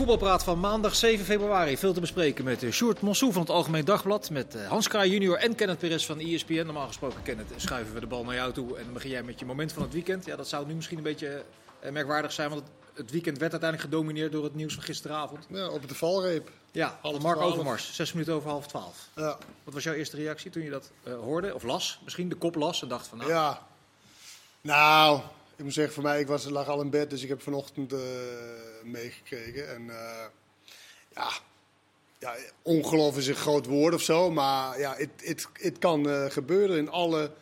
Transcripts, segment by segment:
Voetbalpraat van maandag 7 februari. Veel te bespreken met uh, Sjoerd Monsou van het Algemeen Dagblad. Met uh, Hans Kraai junior en Kenneth Perez van ESPN. Normaal gesproken, Kenneth, schuiven we de bal naar jou toe. En dan begin jij met je moment van het weekend. Ja, dat zou nu misschien een beetje uh, merkwaardig zijn. Want het, weekend werd uiteindelijk gedomineerd door het nieuws van gisteravond. Ja, op de valreep. Ja, half Mark twaalf. Overmars. Zes minuten over half twaalf. Ja. Wat was jouw eerste reactie toen je dat hoorde? Of las? Misschien de kop las en dacht van... Nou, ja, nou... Ik moet zeggen, voor mij, ik was, lag al in bed, dus ik heb vanochtend meegekregen. En ja, ja, ongeloof is een groot woord of zo, maar ja, het kan uh, gebeuren in alle,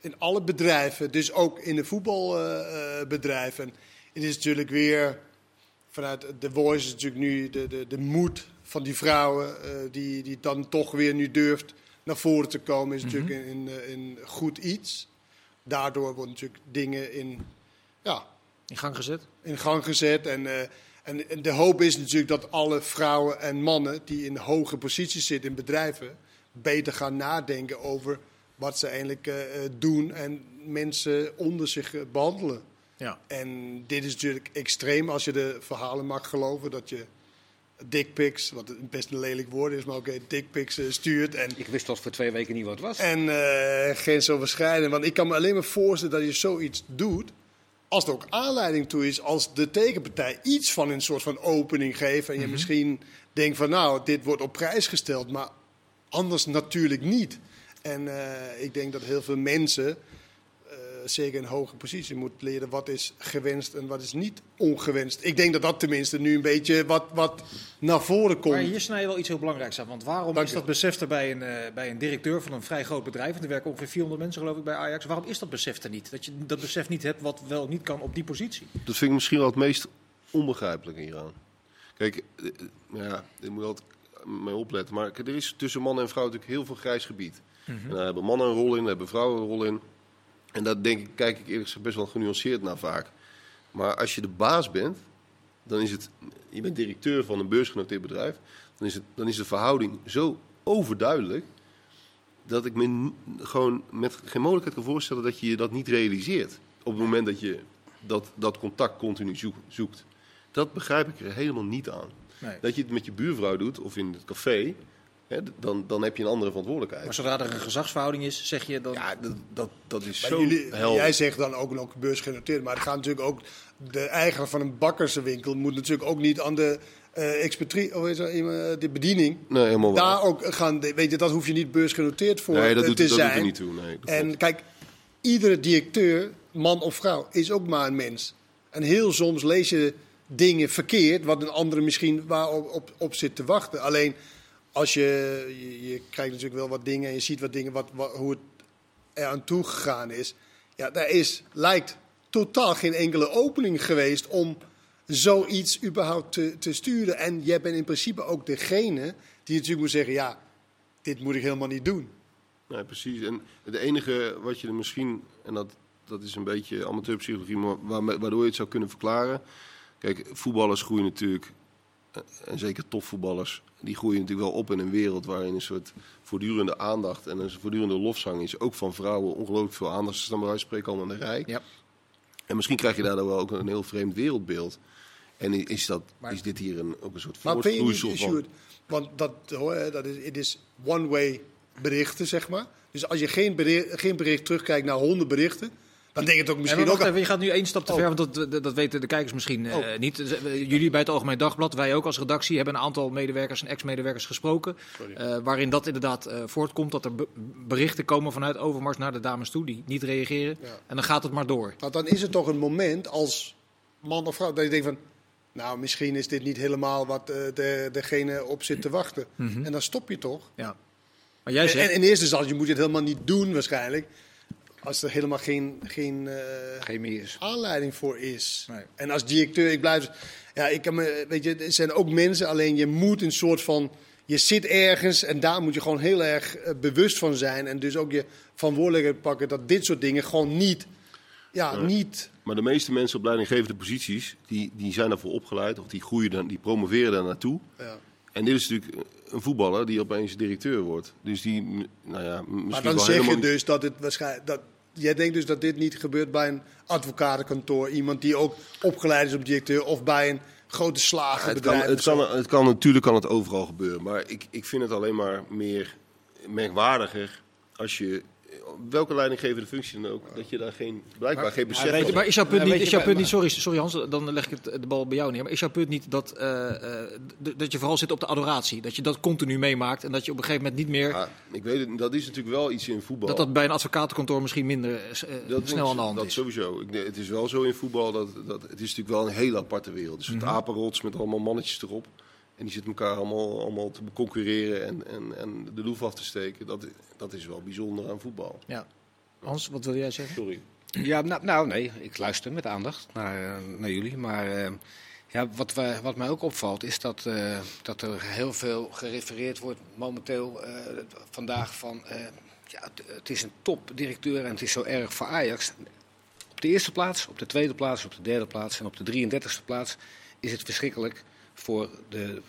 in alle bedrijven, dus ook in de voetbalbedrijven. Uh, het is natuurlijk weer vanuit de Voice is natuurlijk nu de, de, de moed van die vrouwen uh, die, die dan toch weer nu durft naar voren te komen, is natuurlijk mm -hmm. in, in goed iets. Daardoor worden natuurlijk dingen in, ja, in gang gezet. In gang gezet en en de hoop is natuurlijk dat alle vrouwen en mannen die in hoge posities zitten in bedrijven beter gaan nadenken over wat ze eigenlijk uh, doen en mensen onder zich uh, behandelen. Ja. En dit is natuurlijk extreem als je de verhalen mag geloven dat je dickpics, wat best een lelijk woord is, maar ook okay, dickpics uh, stuurt. En, ik wist tot voor twee weken niet wat het was. En geen zo verschijnen, want ik kan me alleen maar voorstellen dat je zoiets doet als er ook aanleiding toe is, als de tegenpartij iets van een soort van opening geeft. En je mm -hmm. misschien denkt van nou, dit wordt op prijs gesteld, maar anders natuurlijk niet. En uh, ik denk dat heel veel mensen, zeker in hoge positie, moeten leren wat is gewenst en wat is niet ongewenst. Ik denk dat dat tenminste nu een beetje wat, wat naar voren komt. Maar hier snij je wel iets heel belangrijks aan. Want waarom Dank is dat besef er bij een, uh, bij een directeur van een vrij groot bedrijf, en er werken ongeveer 400 mensen geloof ik bij Ajax, waarom is dat besef er niet? Dat je dat besef niet hebt wat wel niet kan op die positie? Dat vind ik misschien wel het meest onbegrijpelijke hieraan. Kijk, ja, dit moet altijd mee opletten. Maar er is tussen man en vrouw natuurlijk heel veel grijs gebied. Mm -hmm. En daar hebben mannen een rol in, daar hebben vrouwen een rol in. En daar denk ik, kijk ik eerlijk gezegd best wel genuanceerd naar vaak. Maar als je de baas bent, dan is het, je bent directeur van een beursgenoteerd bedrijf, dan is, het, dan is de verhouding zo overduidelijk dat ik me gewoon met geen mogelijkheid kan voorstellen dat je je dat niet realiseert. Op het moment dat je dat, dat contact continu zoekt. Dat begrijp ik er helemaal niet aan. Nee. Dat je het met je buurvrouw doet of in het café, Hè, dan, dan heb je een andere verantwoordelijkheid. Maar zodra er een gezagsverhouding is, zeg je dan... Ja, dat, dat, dat is Maar zo jullie, jij zegt dan ook nog beursgenoteerd, maar het gaat natuurlijk ook... De eigenaar van een bakkerswinkel moet natuurlijk ook niet aan de uh, expedrie, of is dat, uh, de bediening... Nee, helemaal waar. Daar ook gaan... Weet je, dat hoef je niet beursgenoteerd voor Nee, dat doet, te dat doet zijn. er niet toe. Nee, En klopt. kijk, iedere directeur, man of vrouw, is ook maar een mens. En heel soms lees je dingen verkeerd, wat een andere misschien waarop op, op zit te wachten. Alleen als je, je, krijgt natuurlijk wel wat dingen en je ziet wat dingen, wat, hoe het er aan toe gegaan is. Ja, daar is, lijkt totaal geen enkele opening geweest om zoiets überhaupt te, te sturen. En jij bent in principe ook degene die natuurlijk moet zeggen, ja, dit moet ik helemaal niet doen. Nee, precies. En het enige wat je er misschien, en dat, dat is een beetje amateurpsychologie, maar waardoor je het zou kunnen verklaren. Kijk, voetballers groeien natuurlijk, en zeker topvoetballers, die groeien natuurlijk wel op in een wereld waarin een soort voortdurende aandacht en een voortdurende lofzang is. Ook van vrouwen ongelooflijk veel aandacht. Ze staan bij wijze van spreken allemaal in de rij. Ja. En misschien krijg je daardoor wel ook een heel vreemd wereldbeeld. En is, dat, Maar- is dit hier een, ook een soort Maar voortvloeisel van... Sjoerd, want dat, hoor, dat is, het is one-way berichten, zeg maar. Dus als je geen bericht, geen bericht terugkijkt naar honderd berichten, dan denk je het ook En misschien ook... even, je gaat nu één stap te Oh. ver, want dat, dat, weten de kijkers misschien eh, Oh. niet. Jullie bij het Algemeen Dagblad, wij ook als redactie, hebben een aantal medewerkers en ex-medewerkers gesproken. eh, waarin dat inderdaad eh, voortkomt, dat er be- berichten komen vanuit Overmars naar de dames toe die niet reageren. Ja. En dan gaat het maar door. Nou, dan is het toch een moment als man of vrouw dat je denkt van... Nou, misschien is dit niet helemaal wat de, degene op zit te wachten. En dan stop je toch? Ja. Maar jij En, zegt, en in eerste instantie moet je het helemaal niet doen waarschijnlijk. Als er helemaal geen, geen eh, Geen meer. aanleiding voor is. Nee. En als directeur, ik blijf. Ja, ik kan me, weet je, er zijn ook mensen, alleen je moet een soort van. Je zit ergens en daar moet je gewoon heel erg eh, bewust van zijn. En dus ook je verantwoordelijkheid pakken dat dit soort dingen gewoon niet. Ja, Nee. niet. Maar de meeste mensen op leidinggevende posities, die, die zijn daarvoor opgeleid. Of die groeien dan, die promoveren daar naartoe. Ja. En dit is natuurlijk een voetballer die opeens directeur wordt. Dus die, nou ja, misschien Maar dan zeg helemaal je dus dat het waarschijnlijk. Dat, jij denkt dus dat dit niet gebeurt bij een advocatenkantoor. Iemand die ook opgeleid is op directeur. Of bij een grote slagen Het kan, het, kan, het kan natuurlijk kan het overal gebeuren, maar ik, ik vind het alleen maar meer merkwaardiger als je welke leidinggevende functie dan ook, dat je daar geen blijkbaar geen besef van Maar is jouw punt niet, is jouw punt niet sorry, sorry Hans, dan leg ik het, de bal bij jou neer. Maar is jouw punt niet dat, eh, eh, dat je vooral zit op de adoratie? Dat je dat continu meemaakt en dat je op een gegeven moment niet meer... Ja, ik weet het, dat is natuurlijk wel iets in voetbal. Dat dat bij een advocatenkantoor misschien minder eh, Dat snel aan de hand dat is. sowieso. Ik, het is wel zo in voetbal dat, dat het is natuurlijk wel een hele aparte wereld. Dus het Mhm. apenrots met allemaal mannetjes erop. En die zitten elkaar allemaal, allemaal te concurreren en, en, en de loef af te steken. Dat, dat is wel bijzonder aan voetbal. Ja. Hans, wat wil jij zeggen? Sorry. Ja, nou, nou nee, ik luister met aandacht naar, eh, naar jullie. Maar eh, ja, wat, wij, wat mij ook opvalt is dat, eh, dat er heel veel gerefereerd wordt momenteel eh, vandaag van... eh, ja, het, het is een topdirecteur en het is zo erg voor Ajax. Op de eerste plaats, op de tweede plaats, op de derde plaats en op de 33e plaats is het verschrikkelijk voor de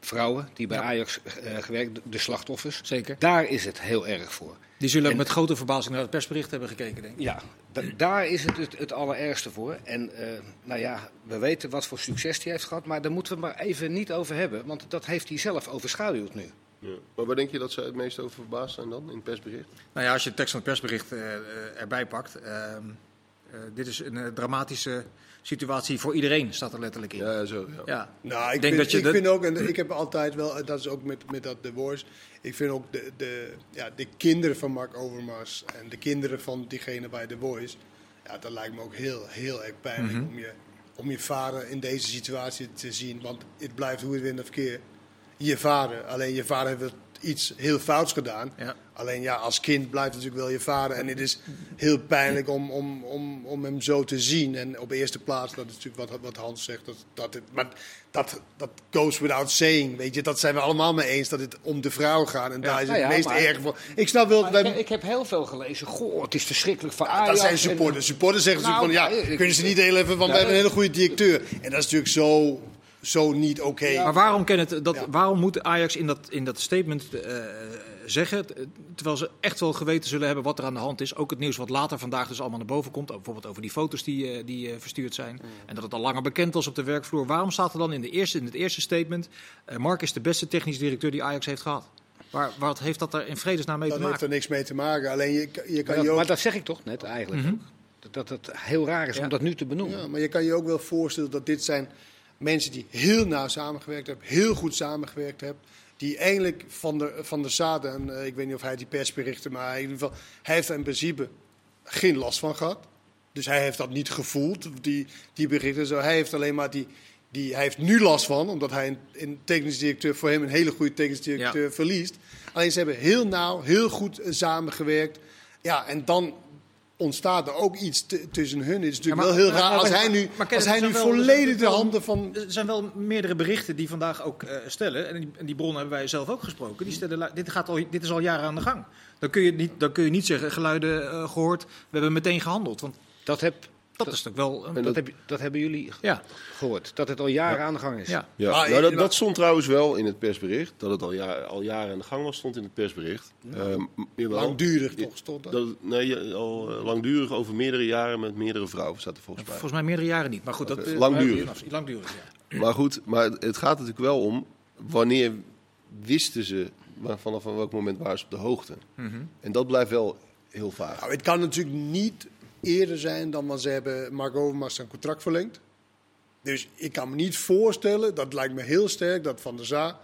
vrouwen die bij Ja. Ajax eh, gewerkt, de slachtoffers. Zeker. Daar is het heel erg voor. Die zullen ook En- met grote verbazing naar het persbericht hebben gekeken, denk ik. Ja, da- daar is het, het het allerergste voor. En eh, nou ja, we weten wat voor succes hij heeft gehad, maar daar moeten we het maar even niet over hebben, want dat heeft hij zelf overschaduwd nu. Ja. Maar waar denk je dat zij het meest over verbaasd zijn dan in het persbericht? Nou ja, als je de tekst van het persbericht eh, eh, erbij pakt. ehm, eh, dit is een eh, dramatische situatie voor iedereen, staat er letterlijk in. Ja. Ja, zo. Ja. Nou, ik, denk vind, dat je ik dat- vind ook, en ik heb altijd wel, dat is ook met, met dat The Voice, ik vind ook de, de, ja, de kinderen van Mark Overmars en de kinderen van diegene bij The Voice, ja, dat lijkt me ook heel, heel erg pijnlijk Mhm. om, je, om je vader in deze situatie te zien. Want het blijft hoe het weer in het verkeer. Je vader, alleen je vader heeft iets heel fouts gedaan. Ja. Alleen ja, als kind blijft het natuurlijk wel je vader. En het is heel pijnlijk om, om, om, om hem zo te zien. En op eerste plaats, dat is natuurlijk wat, wat Hans zegt. Dat, dat het, maar dat, dat goes without saying. Weet je, dat zijn we allemaal mee eens dat het om de vrouw gaat. En daar is het Nou ja, meest maar- erg voor. Ik snap wel. Wij- ik, heb- ik heb heel veel gelezen. Goh, het is verschrikkelijk voor ja, Ajax. dat zijn en- supporters. Supporters zeggen Nou, natuurlijk van ja, ik- kunnen ze niet heel even, want we hebben een hele goede directeur. En dat is natuurlijk zo, zo niet oké. Maar waarom, kan het, dat, Ja. waarom moet Ajax in dat, in dat statement eh, zeggen, terwijl ze echt wel geweten zullen hebben wat er aan de hand is, ook het nieuws wat later vandaag dus allemaal naar boven komt, bijvoorbeeld over die foto's die, eh, die eh, verstuurd zijn, en dat het al langer bekend was op de werkvloer. Waarom staat er dan in, de eerste, in het eerste statement, Mark is de beste technisch directeur die Ajax heeft gehad? Waar, wat heeft dat er in vredesnaam mee Dat te heeft maken? er niks mee te maken. Alleen je, je Maar kan dat, je ook maar dat zeg ik toch net eigenlijk ook. Dat, dat het heel raar is Ja. om dat nu te benoemen. Ja, maar je kan je ook wel voorstellen dat dit zijn mensen die heel nauw samengewerkt hebben, heel goed samengewerkt hebben. Die eigenlijk van de, van de zaden, en eh, ik weet niet of hij die persberichten, maar in ieder geval, hij heeft er in principe geen last van gehad. Dus hij heeft dat niet gevoeld, die, die berichten. Zo, hij heeft alleen maar die, die, hij heeft nu last van, omdat hij een, een technisch directeur, voor hem een hele goede technisch directeur verliest. Alleen ze hebben heel nauw, heel goed samengewerkt. Ja, en dan ontstaat er ook iets tussen hun. Het is natuurlijk Ja, maar- wel heel raar als hij nu, maar als hij nu volledig de handen van... Er zijn wel meerdere berichten die vandaag ook eh, stellen, en die, en die bronnen hebben wij zelf ook gesproken. Die stellen, dit, gaat al, dit is al jaren aan de gang. Dan kun je niet, dan kun je niet zeggen, geluiden eh, gehoord, we hebben meteen gehandeld. Want Dat, heb, dat is toch wel... een- dat, heb, dat hebben jullie ja, gehoord. Dat het al jaren aan de gang is. ja. Ja, nou, dat, je- dat stond trouwens wel in het persbericht. Dat het al, ja, al jaren aan de gang was, stond in het persbericht. Ehm. Langdurig toch stond dat? Dat, nee, al eh, langdurig over meerdere jaren met meerdere vrouwen staat er volgens mij. Volgens mij meerdere jaren niet. Maar goed, dat... Oké, eh, langdurig. Langdurig, ja. Maar goed, maar het gaat natuurlijk wel om wanneer wisten ze maar vanaf welk moment waren ze op de hoogte. En dat blijft wel heel vaag. Nou, het kan natuurlijk niet eerder zijn dan want ze hebben Mark Overmars zijn contract verlengd. Dus ik kan me niet voorstellen, dat lijkt me heel sterk, dat Van der Za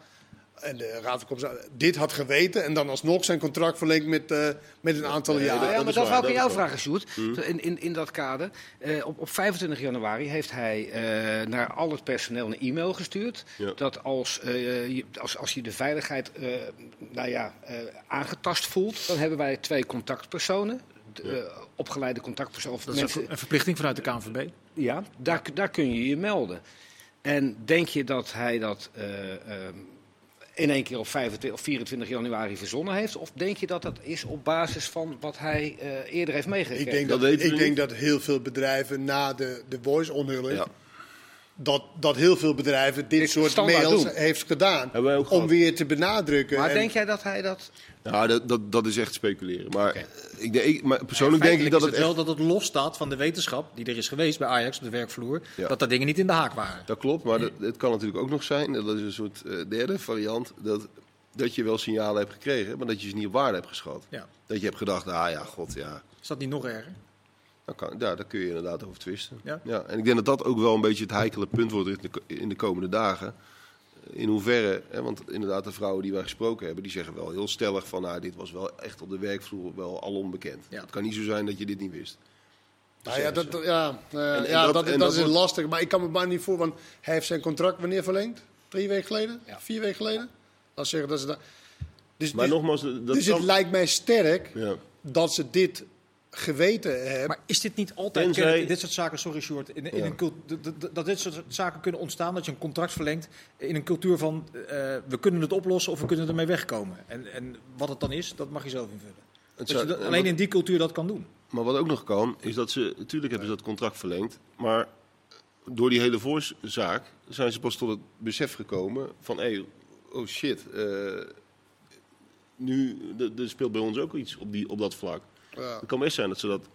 en de Raad van Commissarissen dit had geweten en dan alsnog zijn contract verlengd met, eh, met een aantal Ja, jaar. Ja, dat maar dat wou ik aan jou vragen, Sjoerd. In, in, in dat kader. Eh, op, op 25 januari heeft hij eh, naar al het personeel een e-mail gestuurd. Ja. Dat als, eh, je, als, als je de veiligheid eh, nou ja, eh, aangetast voelt, dan hebben wij twee contactpersonen. Eh, opgeleide contactpersonen. Of Dat is mensen, een- een verplichting vanuit de KNVB. ja, daar, daar kun je je melden. En denk je dat hij dat eh, eh, in één keer op 25 of 24 januari verzonnen heeft? Of denk je dat dat is op basis van wat hij eh, eerder heeft meegekregen? Ik denk, Dat ik denk dat heel veel bedrijven na de, de voice-onthulling Ja. Dat, dat heel veel bedrijven dit, Dit soort mails doen. heeft gedaan. Om gehad. weer te benadrukken. Maar En- denk jij dat hij dat... Nou, dat, dat, dat is echt speculeren. Maar, eh, ik denk, ik- maar persoonlijk denk ik dat is het het echt... wel dat het los staat van de wetenschap die er is geweest bij Ajax op de werkvloer. Ja. Dat daar dingen niet in de haak waren. Dat klopt, maar dat, het kan natuurlijk ook nog zijn, dat is een soort eh, derde variant, dat, dat je wel signalen hebt gekregen, maar dat je ze niet op waarde hebt geschat. Ja. Dat je hebt gedacht, ah ja, god ja, Is dat niet nog erger? Dan kan, ja, daar kun je inderdaad over twisten. Ja. en ik denk dat dat ook wel een beetje het heikele punt wordt in de, in de komende dagen. In hoeverre, hè, want inderdaad de vrouwen die wij gesproken hebben, die zeggen wel heel stellig van, nou, dit was wel echt op de werkvloer wel al onbekend. Ja. Het kan niet zo zijn dat je dit niet wist. Nou ja, dat, dat- ja, eh, En- en ja, dat- dat, dat, dat is wordt- lastig. Maar ik kan me maar niet voor, want hij heeft zijn contract wanneer verlengd? Drie weken geleden? Ja. Vier weken geleden? Laat zeggen dat ze dat. Dus, Maar dus, nogmaals, dat dus kan- het lijkt mij sterk ja. dat ze dit geweten hebben. Maar is dit niet altijd, Tenzij- dit soort zaken, sorry Sjoerd, in, in Ja. een cult- d- d- d- dat dit soort zaken kunnen ontstaan, dat je een contract verlengt in een cultuur van eh, we kunnen het oplossen of we kunnen ermee wegkomen. En, en wat het dan is, dat mag je zelf invullen. Het Dat zou- je dat- en alleen wat- in die cultuur dat kan doen. Maar wat ook nog kan, is dat ze... Natuurlijk hebben ze dat contract verlengd. Maar door die hele voorzaak zijn ze pas tot het besef gekomen van... Hey, oh shit, eh, nu er speelt bij ons ook iets op, die, op dat vlak. Ja. Het kan best zijn dat ze dat...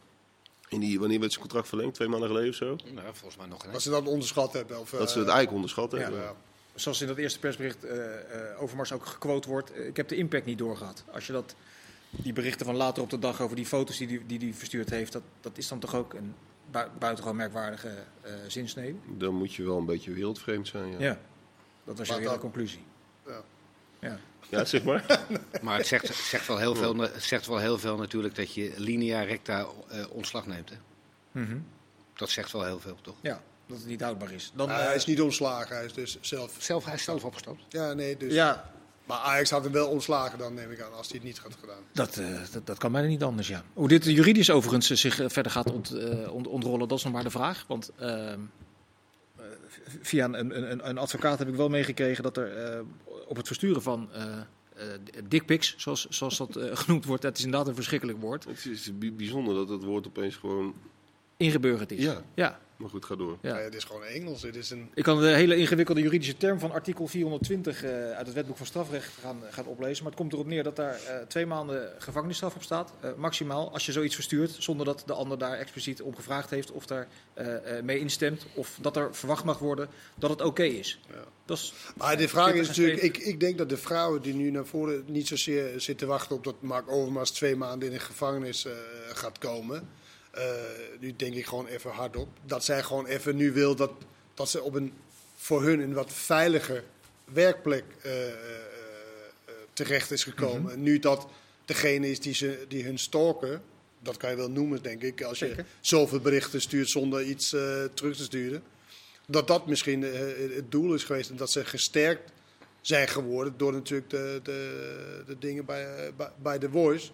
In die, wanneer werd zijn contract verlengd? Twee maanden geleden of zo? Nou, volgens mij nog een Dat ze dat onderschat hebben. Of, Dat ze eh, het eigenlijk onderschat ja. hebben. ja. Zoals in dat eerste persbericht eh eh, Overmars ook gequote wordt, eh, ik heb de impact niet doorgehad. Als je dat, die berichten van later op de dag over die foto's die hij die, die verstuurd heeft, dat, dat is dan toch ook een bui- buitengewoon merkwaardige eh zinsnede. Dan moet je wel een beetje wereldvreemd zijn. Ja, Ja, dat was je hele conclusie. Ja. Ja. Ja, zeg maar. Maar het zegt, zegt, wel heel veel, het zegt wel heel veel natuurlijk dat je linea recta eh, ontslag neemt. Hè? Mhm. Dat zegt wel heel veel, toch? ja, dat het niet houdbaar is. Dan, Nou, eh, hij is niet ontslagen, hij is dus zelf. Zelf, hij is zelf opgestapt. Ja, nee, dus. ja, Maar Ajax had hem wel ontslagen dan, neem ik aan, als hij het niet had gedaan. dat, eh, dat, dat kan bijna niet anders, ja. Hoe dit juridisch overigens zich verder gaat ont, eh, ont- ontrollen, dat is nog maar de vraag. Want ehm, eh, via een, een, een, advocaat heb ik wel meegekregen dat er eh, op het versturen van eh, dickpics, zoals, zoals dat genoemd wordt, dat is inderdaad een verschrikkelijk woord, Het is bi- bijzonder dat het woord opeens gewoon... ingeburgerd is. Ja. ja. Maar goed, ga door. Ja. Is gewoon Engels. Het is een. Ik kan de hele ingewikkelde juridische term van artikel 420 eh, uit het wetboek van strafrecht gaan, gaan oplezen. Maar het komt erop neer dat daar eh, twee maanden gevangenisstraf op staat. eh, maximaal als je zoiets verstuurt zonder dat de ander daar expliciet om gevraagd heeft of daar eh, eh, mee instemt. Of dat er verwacht mag worden dat het oké is. Ja. Dat is Maar de vraag is 40 en natuurlijk, 70. ik, ik denk dat de vrouwen die nu naar voren niet zozeer zitten wachten op dat Mark Overmars twee maanden in de gevangenis eh, gaat komen. Eh, nu denk ik gewoon even hardop. Dat zij gewoon even nu wil dat, dat ze op een voor hun een wat veiliger werkplek eh, eh, terecht is gekomen. Mhm. Nu dat degene is die, ze, die hun stalken, dat kan je wel noemen denk ik, als je Zeker. zoveel berichten stuurt zonder iets terug te sturen. Dat dat misschien het doel is geweest en dat ze gesterkt zijn geworden door natuurlijk de, de, de dingen bij, bij, bij The Voice.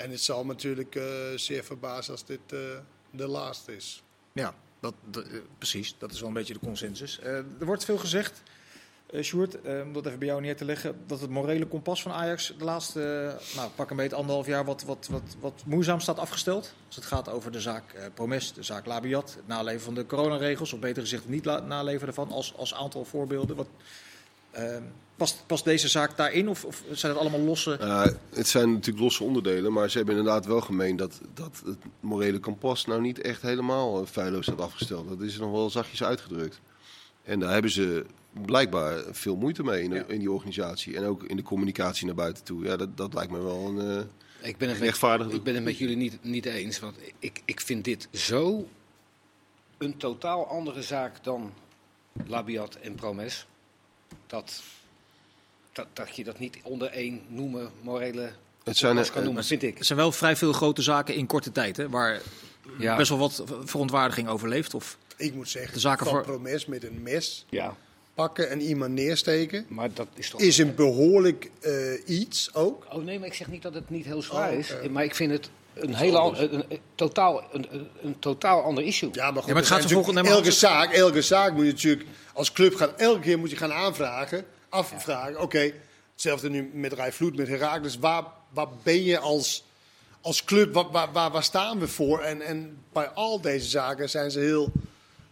En het zal me natuurlijk eh, zeer verbazen als dit eh, de laatste is. Ja, dat, eh, precies. Dat is wel een beetje de consensus. Er wordt veel gezegd, eh Sjoerd, om dat even bij jou neer te leggen, dat het morele kompas van Ajax de laatste, nou, pak een beetje anderhalf jaar wat, wat, wat, wat moeizaam staat afgesteld. Als het gaat over de zaak Promes, de zaak Labiat, het naleven van de coronaregels, of beter gezegd het niet naleven daarvan, als, als aantal voorbeelden. Wat, past, past deze zaak daarin of, of zijn het allemaal losse... Uh, het zijn natuurlijk losse onderdelen, maar ze hebben inderdaad wel gemeen dat, dat het morele kompas nou niet echt helemaal eh, feilloos staat afgesteld. Dat is nog wel zachtjes uitgedrukt. En daar hebben ze blijkbaar veel moeite mee in, de- Ja. in die organisatie. En ook in de communicatie naar buiten toe. Ja, dat, dat lijkt me wel een... eh, Ik ben het met, ik ben het met jullie niet, niet eens. Want ik, ik vind dit zo een totaal andere zaak dan Labiat en Promes. Dat, dat, dat je dat niet onder één noemen, morele het zijn, kan eh, noemen, vind ik. Er zijn wel vrij veel grote zaken in korte tijd, hè, waar Ja. best wel wat verontwaardiging over leeft. Of Ik moet zeggen, De zaken van voor- Promes met een mes Ja, pakken en iemand neersteken maar dat is toch... is een behoorlijk eh, iets ook. Oh nee, maar ik zeg niet dat het niet heel zwaar Oh, is. Maar ik vind het een, heel an- een, een, totaal, een, een, totaal ander issue. Ja, maar goed, Ja, maar het gaat elke, zaak, elke zaak moet je natuurlijk als club gaan, elke keer moet je gaan aanvragen, afvragen. Oké, hetzelfde nu met Rijvloed, met Herakles. Waar, waar ben je als, als club, waar, waar, waar, waar staan we voor? En, en bij al deze zaken zijn ze heel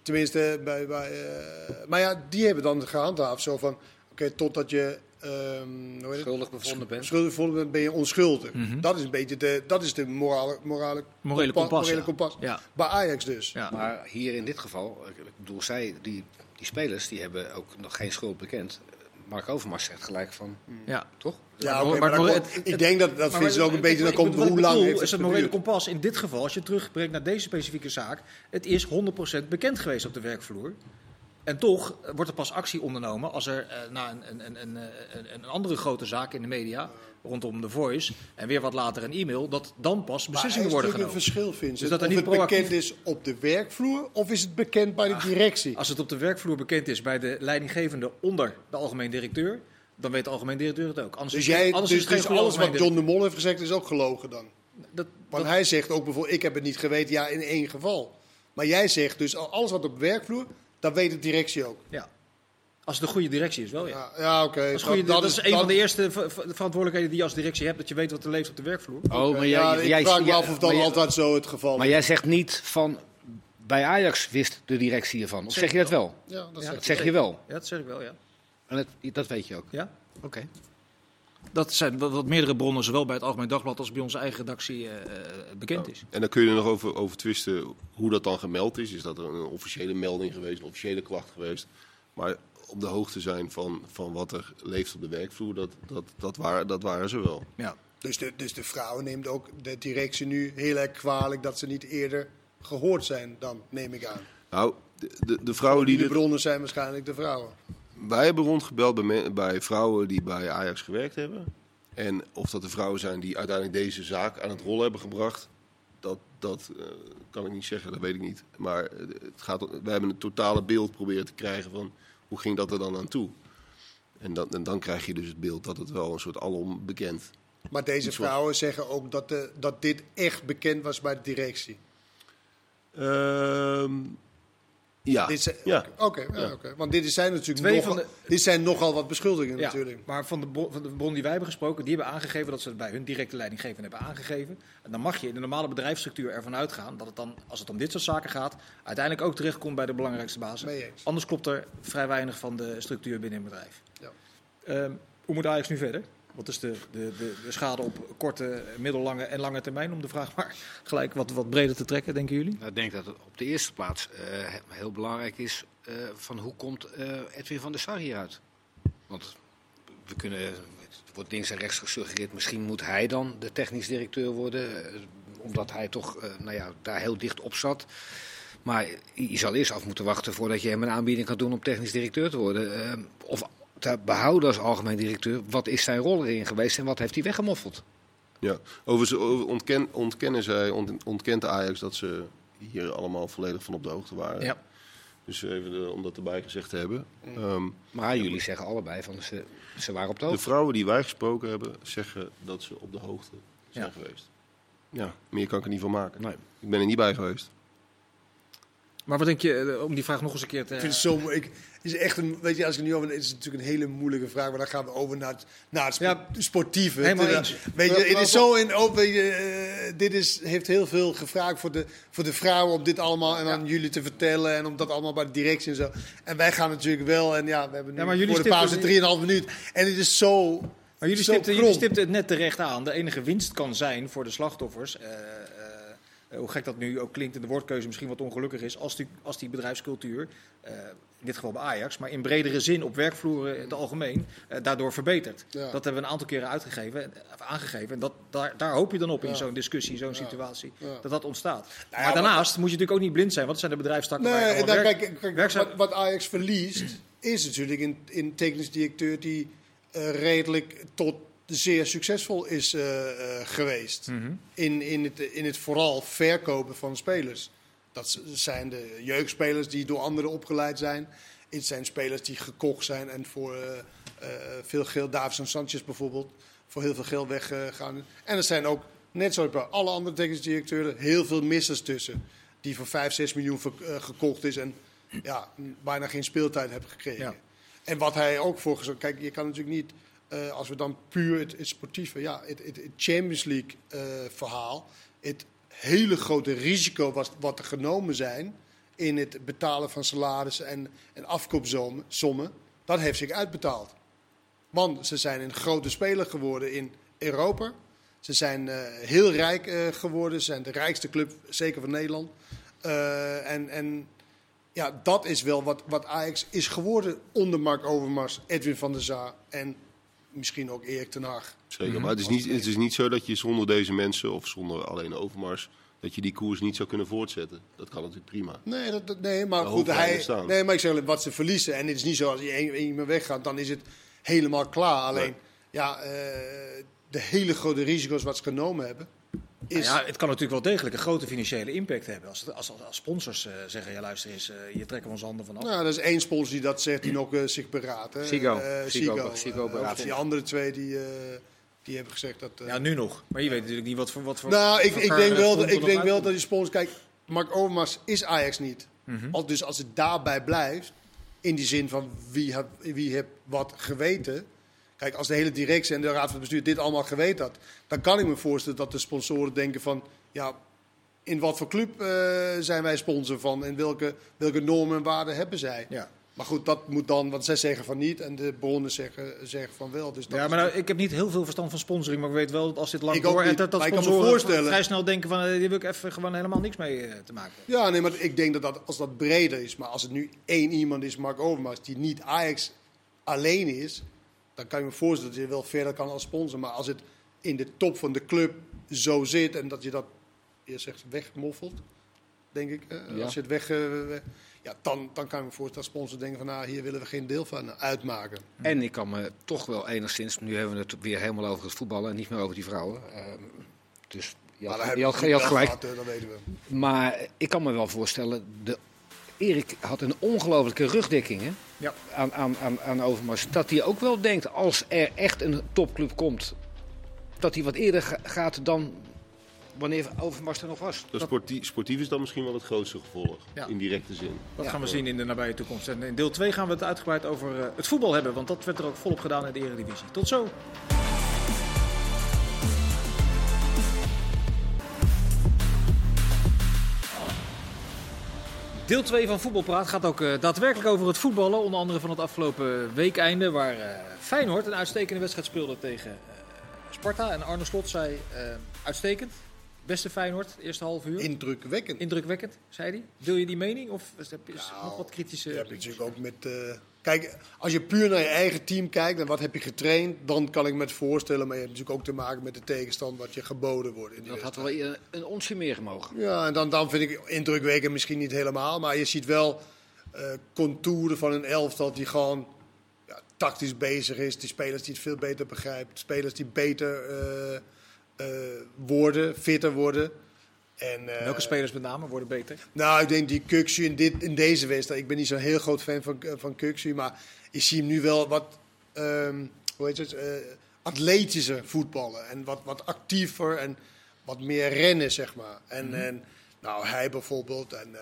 Tenminste, bij, bij, eh, maar ja, die hebben dan gehandhaafd zo van, oké, totdat je ehm? Schuldig bevonden bent. schuldig bevonden bent, ben je onschuldig. Mhm. Dat is een beetje de, dat is de morale, morale, Morele kompa- kompas, morele ja. kompas. Ja. Bij Ajax dus. Ja. Maar hier in dit geval, ik bedoel, zij, die, die spelers, die hebben ook nog geen schuld bekend. Mark Overmars zegt gelijk van, ja. toch? Ja, Maar- oké, maar- maar, maar dan het- komt- ik denk dat, dat vindt ze ook een beetje, dan komt hoe lang bedoel heeft is het morele kompas in dit geval, als je terugbrengt naar deze specifieke zaak, het is 100% bekend geweest op de werkvloer. En toch wordt er pas actie ondernomen als er eh, na een, een, een, een, andere grote zaak in de media, rondom The Voice, en weer wat later een e-mail, dat dan pas Maar beslissingen er is worden natuurlijk genomen. een verschil, Vincent. Dus dat er of niet het proactief- bekend is op de werkvloer of is het bekend bij de directie? Als het op de werkvloer bekend is bij de leidinggevende onder de algemeen directeur, dan weet de algemeen directeur het ook. Anders Dus, jij, anders dus, is dus alles wat John de Mol heeft gezegd is ook gelogen dan? Dat, Want dat- hij zegt ook bijvoorbeeld, ik heb het niet geweten, ja, in één geval. Maar jij zegt dus, al- alles wat op de werkvloer, dat weet de directie ook. ja. Als het een goede directie is, wel ja. Ja, ja oké. Dat is, goeie- Dat- dat, dat is is- een dat- van de eerste ver- ver- verantwoordelijkheden die je als directie hebt. Dat je weet wat er leeft op de werkvloer. Oh, maar ja, jij, ik jij, vraag me jij- af of dat maar jij- altijd zo het geval Maar is. jij zegt niet van, bij Ajax wist de directie ervan. Of zeg je dat wel? Ja, dat Ja. is Dat zeg je wel. Ja, dat zeg ik wel, ja. En dat, dat weet je ook. ja? Oké. Dat zijn wat, meerdere bronnen, zowel bij het Algemeen Dagblad als bij onze eigen redactie, eh, eh, bekend is. En dan kun je er nog over, over twisten hoe dat dan gemeld is. Is dat er een officiële melding geweest, een officiële klacht geweest? Maar op de hoogte zijn van, van wat er leeft op de werkvloer, dat, dat, dat, waren, dat waren ze wel. Ja. Dus de, dus de vrouw neemt ook de directie nu heel erg kwalijk dat ze niet eerder gehoord zijn dan, neem ik aan. Nou, de, de, de vrouwen die De bronnen zijn waarschijnlijk de vrouwen. Wij hebben rondgebeld bij, bij vrouwen die bij Ajax gewerkt hebben. En of dat de vrouwen zijn die uiteindelijk deze zaak aan het rollen hebben gebracht, dat, dat eh, kan ik niet zeggen, dat weet ik niet. Maar eh, het gaat, wij hebben een totale beeld proberen te krijgen van hoe ging dat er dan aan toe. En, dan en dan krijg je dus het beeld dat het wel een soort alom bekend. Maar deze vrouwen zeggen ook dat, de, dat dit echt bekend was bij de directie. Ehm, ja. Dit zijn, ja. Oké, ja, oké. want dit zijn natuurlijk Twee nogal, van dit zijn nogal wat beschuldigingen Ja, natuurlijk. maar van de, bron, van de bron die wij hebben gesproken, die hebben aangegeven dat ze het bij hun directe leidinggevende hebben aangegeven. En dan mag je in de normale bedrijfsstructuur ervan uitgaan dat het dan, als het om dit soort zaken gaat, uiteindelijk ook terechtkomt bij de belangrijkste basis. Anders klopt er vrij weinig van de structuur binnen een bedrijf. Ja. Ehm, hoe moet Ajax nu verder? Wat is de, de, de, de schade op korte, middellange en lange termijn? Om de vraag maar gelijk wat, wat breder te trekken, denken jullie? Nou, ik denk dat het op de eerste plaats eh, he- heel belangrijk is eh, van hoe komt eh, Edwin van der Sar hieruit? Want we kunnen, het wordt links en rechts gesuggereerd, misschien moet hij dan de technisch directeur worden, omdat hij toch nou ja, daar heel dicht op zat. Maar je zal eerst af moeten wachten voordat je hem een aanbieding kan doen om technisch directeur te worden. Of te behouden als algemeen directeur. Wat is zijn rol erin geweest en wat heeft hij weggemoffeld? Ja, overigens over- ontken, ontkennen zij, ont- ontkent Ajax dat ze hier allemaal volledig van op de hoogte waren. Ja. Dus even de- om dat erbij gezegd te hebben. Ehm, Maar jullie zeggen allebei van ze, ze waren op de de hoogte. vrouwen die wij gesproken hebben, zeggen dat ze op de hoogte zijn Ja. geweest. Ja, meer kan ik er niet van maken. Nee. Ik ben er niet bij geweest. Maar wat denk je, eh, om die vraag nog eens een keer te... Ik vind het zo ik, is echt een, weet je, als ik nu over, het is natuurlijk een hele moeilijke vraag, maar dan gaan we over naar het, naar het spo- Ja, sportieve. helemaal eens. Weet je, het is zo in, weet je, eh, dit is, heeft heel veel gevraagd voor de, voor de vrouwen om dit allemaal en aan jullie te vertellen en om dat allemaal bij de directie en zo. En wij gaan natuurlijk wel, en ja, we hebben nu Ja, maar jullie voor de pauze 3,5 minuut. En het is zo. Maar jullie stipten, jullie stipten het net terecht aan. De enige winst kan zijn voor de slachtoffers. eh, hoe gek dat nu ook klinkt in de woordkeuze misschien wat ongelukkig is. Als die, als die bedrijfscultuur, eh, in dit geval bij Ajax, maar in bredere zin op werkvloeren in het algemeen, eh, daardoor verbetert. Ja. Dat hebben we een aantal keren uitgegeven, en- aangegeven. En dat, daar, daar hoop je dan op in Ja. zo'n discussie, zo'n situatie, Ja. dat dat ontstaat. ja, maar daarnaast moet je natuurlijk ook niet blind zijn. Want het zijn de bedrijfstakken waar je Nee, allemaal dan, werk- kijk, kijk, werkzaam- wat, wat Ajax verliest is natuurlijk een, een technisch directeur die eh, redelijk tot zeer succesvol is eh, eh, geweest. Mhm. in, in, het, in het vooral verkopen van spelers. Dat zijn de jeugdspelers die door anderen opgeleid zijn. Het zijn spelers die gekocht zijn en voor eh, eh, veel geld, Davison Sanchez bijvoorbeeld, voor heel veel geld weggaan. en er zijn ook, net zoals bij alle andere technische directeuren, heel veel missers tussen. Die voor 5, 6 miljoen ver- gekocht is en ja, bijna geen speeltijd hebben gekregen. Ja. En wat hij ook voor gezorgd... Kijk, je kan natuurlijk niet... eh, als we dan puur het, het sportieve... Ja, het, het, Champions League eh, verhaal... Het hele grote risico was, wat er genomen zijn... in het betalen van salarissen en, en afkoopsommen, dat heeft zich uitbetaald. Want ze zijn een grote speler geworden in Europa. Ze zijn eh, heel rijk geworden. Ze zijn de rijkste club, zeker van Nederland. En, en ja, dat is wel wat, wat Ajax is geworden onder Mark Overmars, Edwin van der Zaa en misschien ook Erik ten Hag. Zeker, maar het is, niet, het is niet zo dat je zonder deze mensen, of zonder alleen Overmars, dat je die koers niet zou kunnen voortzetten. Dat kan natuurlijk prima. Nee, dat, dat- nee maar Daar goed, hij nee, maar ik zeg wat ze verliezen. En het is niet zo als je iemand weggaat, dan is het helemaal klaar. Alleen, Nee. ja, eh, de hele grote risico's wat ze genomen hebben, is... Nou ja, het kan natuurlijk wel degelijk een grote financiële impact hebben. Als, als, als sponsors eh, zeggen, ja luister eens, eh je trekken we onze handen vanaf. Nou, dat is één sponsor die dat zegt, die nog eh, zich beraadt. Ziggo Eh, beraadt die andere twee die, eh, die hebben gezegd dat... eh, Ja, nu nog. Maar je weet natuurlijk niet wat voor... Wat voor nou, ik, ik denk wel, dat, ik denk wel dat die sponsor... Kijk, Mark Overmars is Ajax niet. Al, dus als het daarbij blijft, in die zin van wie heeft wie heeft wat geweten... Kijk, als de hele directie en de raad van bestuur dit allemaal geweten had... dan kan ik me voorstellen dat de sponsoren denken van... ja, in wat voor club eh, zijn wij sponsor van... en welke, welke normen en waarden hebben zij? Ja. Maar goed, dat moet dan, want zij zeggen van niet en de bronnen zeggen, zeggen van wel. Dus dat Ja, maar nou, ik heb niet heel veel verstand van sponsoring, maar ik weet wel dat als dit lang door en dat, dat ik kan me voorstellen- vrij snel denken van, eh, hier wil ik even gewoon helemaal niks mee eh, te maken. Ja, nee, maar ik denk dat, dat als dat breder is, maar als het nu één iemand is, Mark Overmars, die niet Ajax alleen is, dan kan je me voorstellen dat je wel verder kan als sponsor. Maar als het in de top van de club zo zit en dat je dat, je zegt, wegmoffelt, denk ik. eh, Ja. Als je het weg, eh, ja, dan, dan kan ik me voorstellen dat sponsors denken van, nou, hier willen we geen deel van uitmaken. En ik kan me toch wel enigszins, nu hebben we het weer helemaal over het voetballen en niet meer over die vrouwen. Ehm, dus je had, je had, je gelijk. eh, dat weten we. Maar ik kan me wel voorstellen, de, Erik had een ongelofelijke rugdekking hè, Ja. aan, aan, aan, aan Overmars. Dat hij ook wel denkt, als er echt een topclub komt, dat hij wat eerder ga- gaat dan wanneer Overmars er nog was. Dat sportief, sportief is dan misschien wel het grootste gevolg, Ja. in directe zin. Dat Ja. gaan we zien in de nabije toekomst. En in deel 2 gaan we het uitgebreid over eh, het voetbal hebben, want dat werd er ook volop gedaan in de Eredivisie. Tot zo! Deel 2 van Voetbalpraat gaat ook eh, daadwerkelijk over het voetballen. Onder andere van het afgelopen weekeinde, waar eh, Feyenoord een uitstekende wedstrijd speelde tegen eh, Sparta. En Arne Slot zei, uitstekend. Beste Feyenoord, eerste half uur. Indrukwekkend. Indrukwekkend, zei hij. Deel je die mening of is is Nou, nog wat kritische... Je hebt natuurlijk ook met. Kijk, als je puur naar je eigen team kijkt en wat heb je getraind, dan kan ik me het voorstellen. Maar je hebt natuurlijk ook te maken met de tegenstand wat je geboden wordt. In die Dat had wel een, een onsje meer gemogen. Ja, en dan, dan vind ik indrukwekkend misschien niet helemaal. Maar je ziet wel eh, contouren van een elftal die gewoon ja, tactisch bezig is. Die spelers die het veel beter begrijpen. Spelers die beter eh, eh, worden, fitter worden. En, eh, Welke spelers met name worden beter? nou, ik denk die Kuxu in, dit, in deze wedstrijd. Ik ben niet zo'n heel groot fan van, van Kuxu. Maar ik zie hem nu wel wat ehm, hoe heet het, eh, atletischer voetballen. En wat, wat actiever en wat meer rennen, zeg maar. En, en nou, hij bijvoorbeeld. En, eh,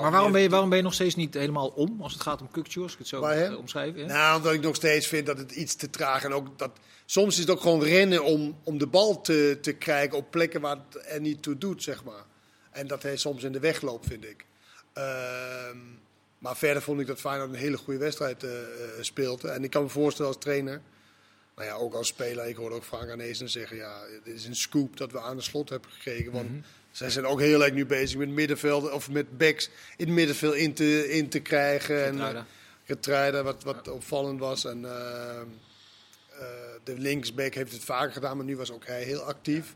Maar waarom ben, je, waarom ben je nog steeds niet helemaal om als het gaat om Kukcu, als ik het zo hem? eh, omschrijven? Ja? Nou, omdat ik nog steeds vind dat het iets te traag en ook dat. Soms is het ook gewoon rennen om, om de bal te, te krijgen op plekken waar het er niet toe doet, zeg maar. En dat hij soms in de weg loopt, vind ik. Ehm, maar verder vond ik dat Feyenoord een hele goede wedstrijd eh, eh, speelde. En ik kan me voorstellen als trainer, nou ja, ook als speler, ik hoorde ook Frank Arnezen zeggen, ja, dit is een scoop dat we aan de slot hebben gekregen. Want zij zijn ook heel erg nu bezig met middenvelden of met backs in het middenveld in te, in te krijgen. En, Geertruida. Getreide, wat, wat opvallend was. En eh, eh, de linksback heeft het vaker gedaan, maar nu was ook hij heel actief.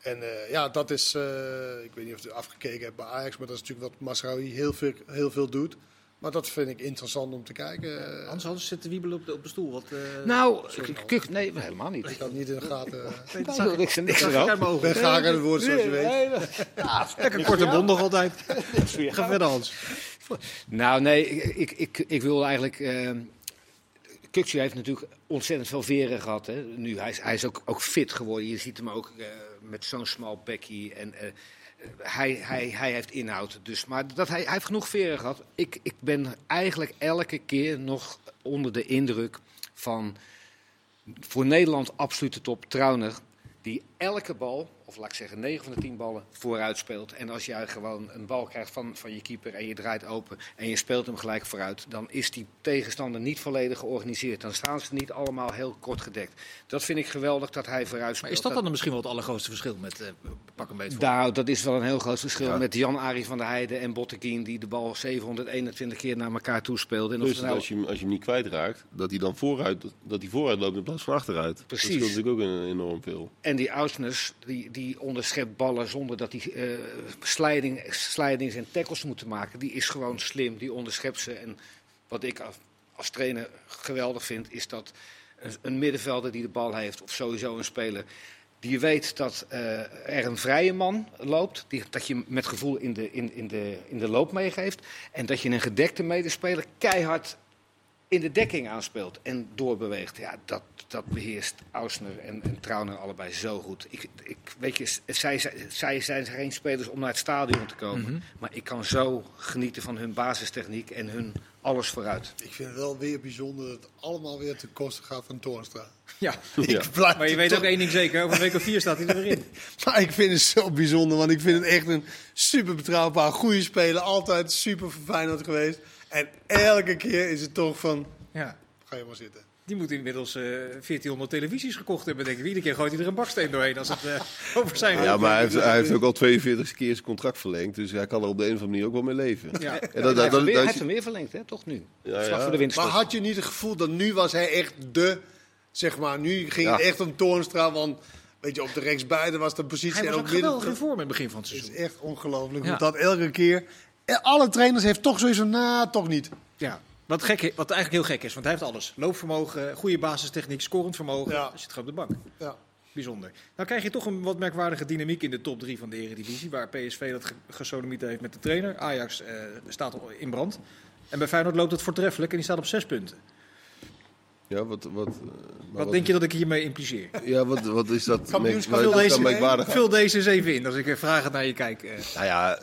En eh, ja, dat is, eh, ik weet niet of je het afgekeken hebt bij Ajax, maar dat is natuurlijk wat Masraoui heel veel, heel veel doet. Maar dat vind ik interessant om te kijken. Anders hadden ze zitten wiebelen op de, op de stoel. Wat, eh, Nou, Sorry, k- kuk, nee, helemaal niet. ik had niet in de gaten. eh, nee, dat zag ik- niks ben ogen. graag aan het woord, zoals je weet. Nee, nee. Ja, Lekker korte bond nog altijd. Ga verder, Hans. Nou, nee, ik, ik, ik, wil eigenlijk. eh Kuksu heeft natuurlijk ontzettend veel veren gehad. Hè. Nu, hij is, hij is ook, ook fit geworden. Je ziet hem ook eh, met zo'n smal bekkie. En eh, hij, hij, hij heeft inhoud. Dus, maar dat hij, hij heeft genoeg veren gehad. Ik, ik ben eigenlijk elke keer nog onder de indruk van. Voor Nederland absolute top. Trauner. die elke bal, of laat ik zeggen 9 van de 10 ballen, vooruit speelt. En als jij gewoon een bal krijgt van, van je keeper en je draait open en je speelt hem gelijk vooruit, dan is die tegenstander niet volledig georganiseerd. Dan staan ze niet allemaal heel kort gedekt. Dat vind ik geweldig dat hij vooruit speelt. Maar is dat dan misschien wel het allergrootste verschil met uh, pak een beetje voor? Nou, dat is wel een heel groot verschil met Jan-Arie van der Heijden en Botteguin die de bal 721 keer naar elkaar toespeelden. En dus nou... als, je, als je hem niet kwijtraakt, dat hij dan vooruit, dat hij vooruit loopt in plaats van achteruit. Precies. Dat scheelt natuurlijk ook enorm veel. En die Ausnes, die, die onderschept ballen zonder dat hij uh, sliding, slidings en tackles moet maken. Die is gewoon slim, die onderschept ze. En wat ik als, trainer geweldig vind, is dat een middenvelder die de bal heeft, of sowieso een speler, die weet dat uh, er een vrije man loopt, die, dat je met gevoel in de, in, in, de, in de loop meegeeft. En dat je een gedekte medespeler keihard in de dekking aanspeelt en doorbeweegt. Ja, dat, dat beheerst Ausner en, en Trauner allebei zo goed. Ik, ik, weet je, zij, zij zijn geen spelers om naar het stadion te komen. Mm -hmm. Maar ik kan zo genieten van hun basistechniek en hun alles vooruit. Ik vind het wel weer bijzonder dat het allemaal weer ten koste gaat van Toornstra. Ja, ja. maar je weet ook één ding zeker, over een week of vier staat hij er weer in. maar ik vind het zo bijzonder, want ik vind het echt een super betrouwbaar, goede speler. Altijd super verfijnd geweest. En elke keer is het toch van, ja. ga je maar zitten. Die moet inmiddels uh, 1400 televisies gekocht hebben, denk ik. Iedere keer gooit hij er een baksteen doorheen als het uh, over zijn... Ja, maar hij heeft, hij heeft, ook al 42 keer zijn contract verlengd. Dus hij kan er op de een of andere manier ook wel mee leven. Ja. En dat, dat, dat, hij heeft hem weer verlengd, hè? toch nu? Ja, ja. Voor de winst. Maar had je niet het gevoel dat nu was hij echt de... Zeg maar, nu ging het echt om Toornstra, want... Weet je, op de rechtsbuiten was de positie... Hij was en ook geweldig in vorm in het begin van het seizoen. Het is echt ongelooflijk. Ja. Dat elke keer... Alle trainers heeft toch sowieso, nou, toch niet. Ja, wat, gek, wat eigenlijk heel gek is, want hij heeft alles. Loopvermogen, goede basistechniek, scorend vermogen. Ja. Zit gewoon op de bank. Ja. Bijzonder. Nou krijg je toch een wat merkwaardige dynamiek in de top 3 van de Eredivisie. Waar PSV dat gesodemiet heeft met de trainer. Ajax eh, staat in brand. En bij Feyenoord loopt het voortreffelijk en die staat op zes punten. Ja, wat, wat, wat, wat denk je dat ik hiermee impliceer? Ja, wat, wat is dat? Vul deze, vul deze eens even in als ik vragen naar je kijk. Nou ja,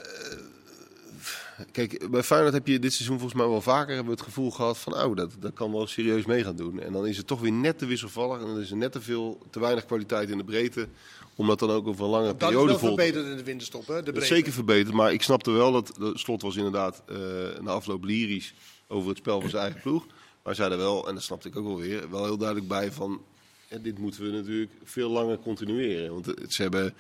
kijk, bij Feyenoord heb je dit seizoen volgens mij wel vaker hebben we het gevoel gehad van, oh, dat, dat kan wel serieus mee gaan doen. En dan is het toch weer net te wisselvallig en dan is er net te veel, te weinig kwaliteit in de breedte. Om dat dan ook over een lange dat periode Dat is wel verbeterd in de winterstop, hè? De breedte. Zeker verbeterd, maar ik snapte wel dat, de slot was inderdaad uh, na afloop lyrisch over het spel van zijn eigen ploeg. Maar zij er wel, en dat snapte ik ook wel weer, wel heel duidelijk bij van, dit moeten we natuurlijk veel langer continueren. Want ze hebben...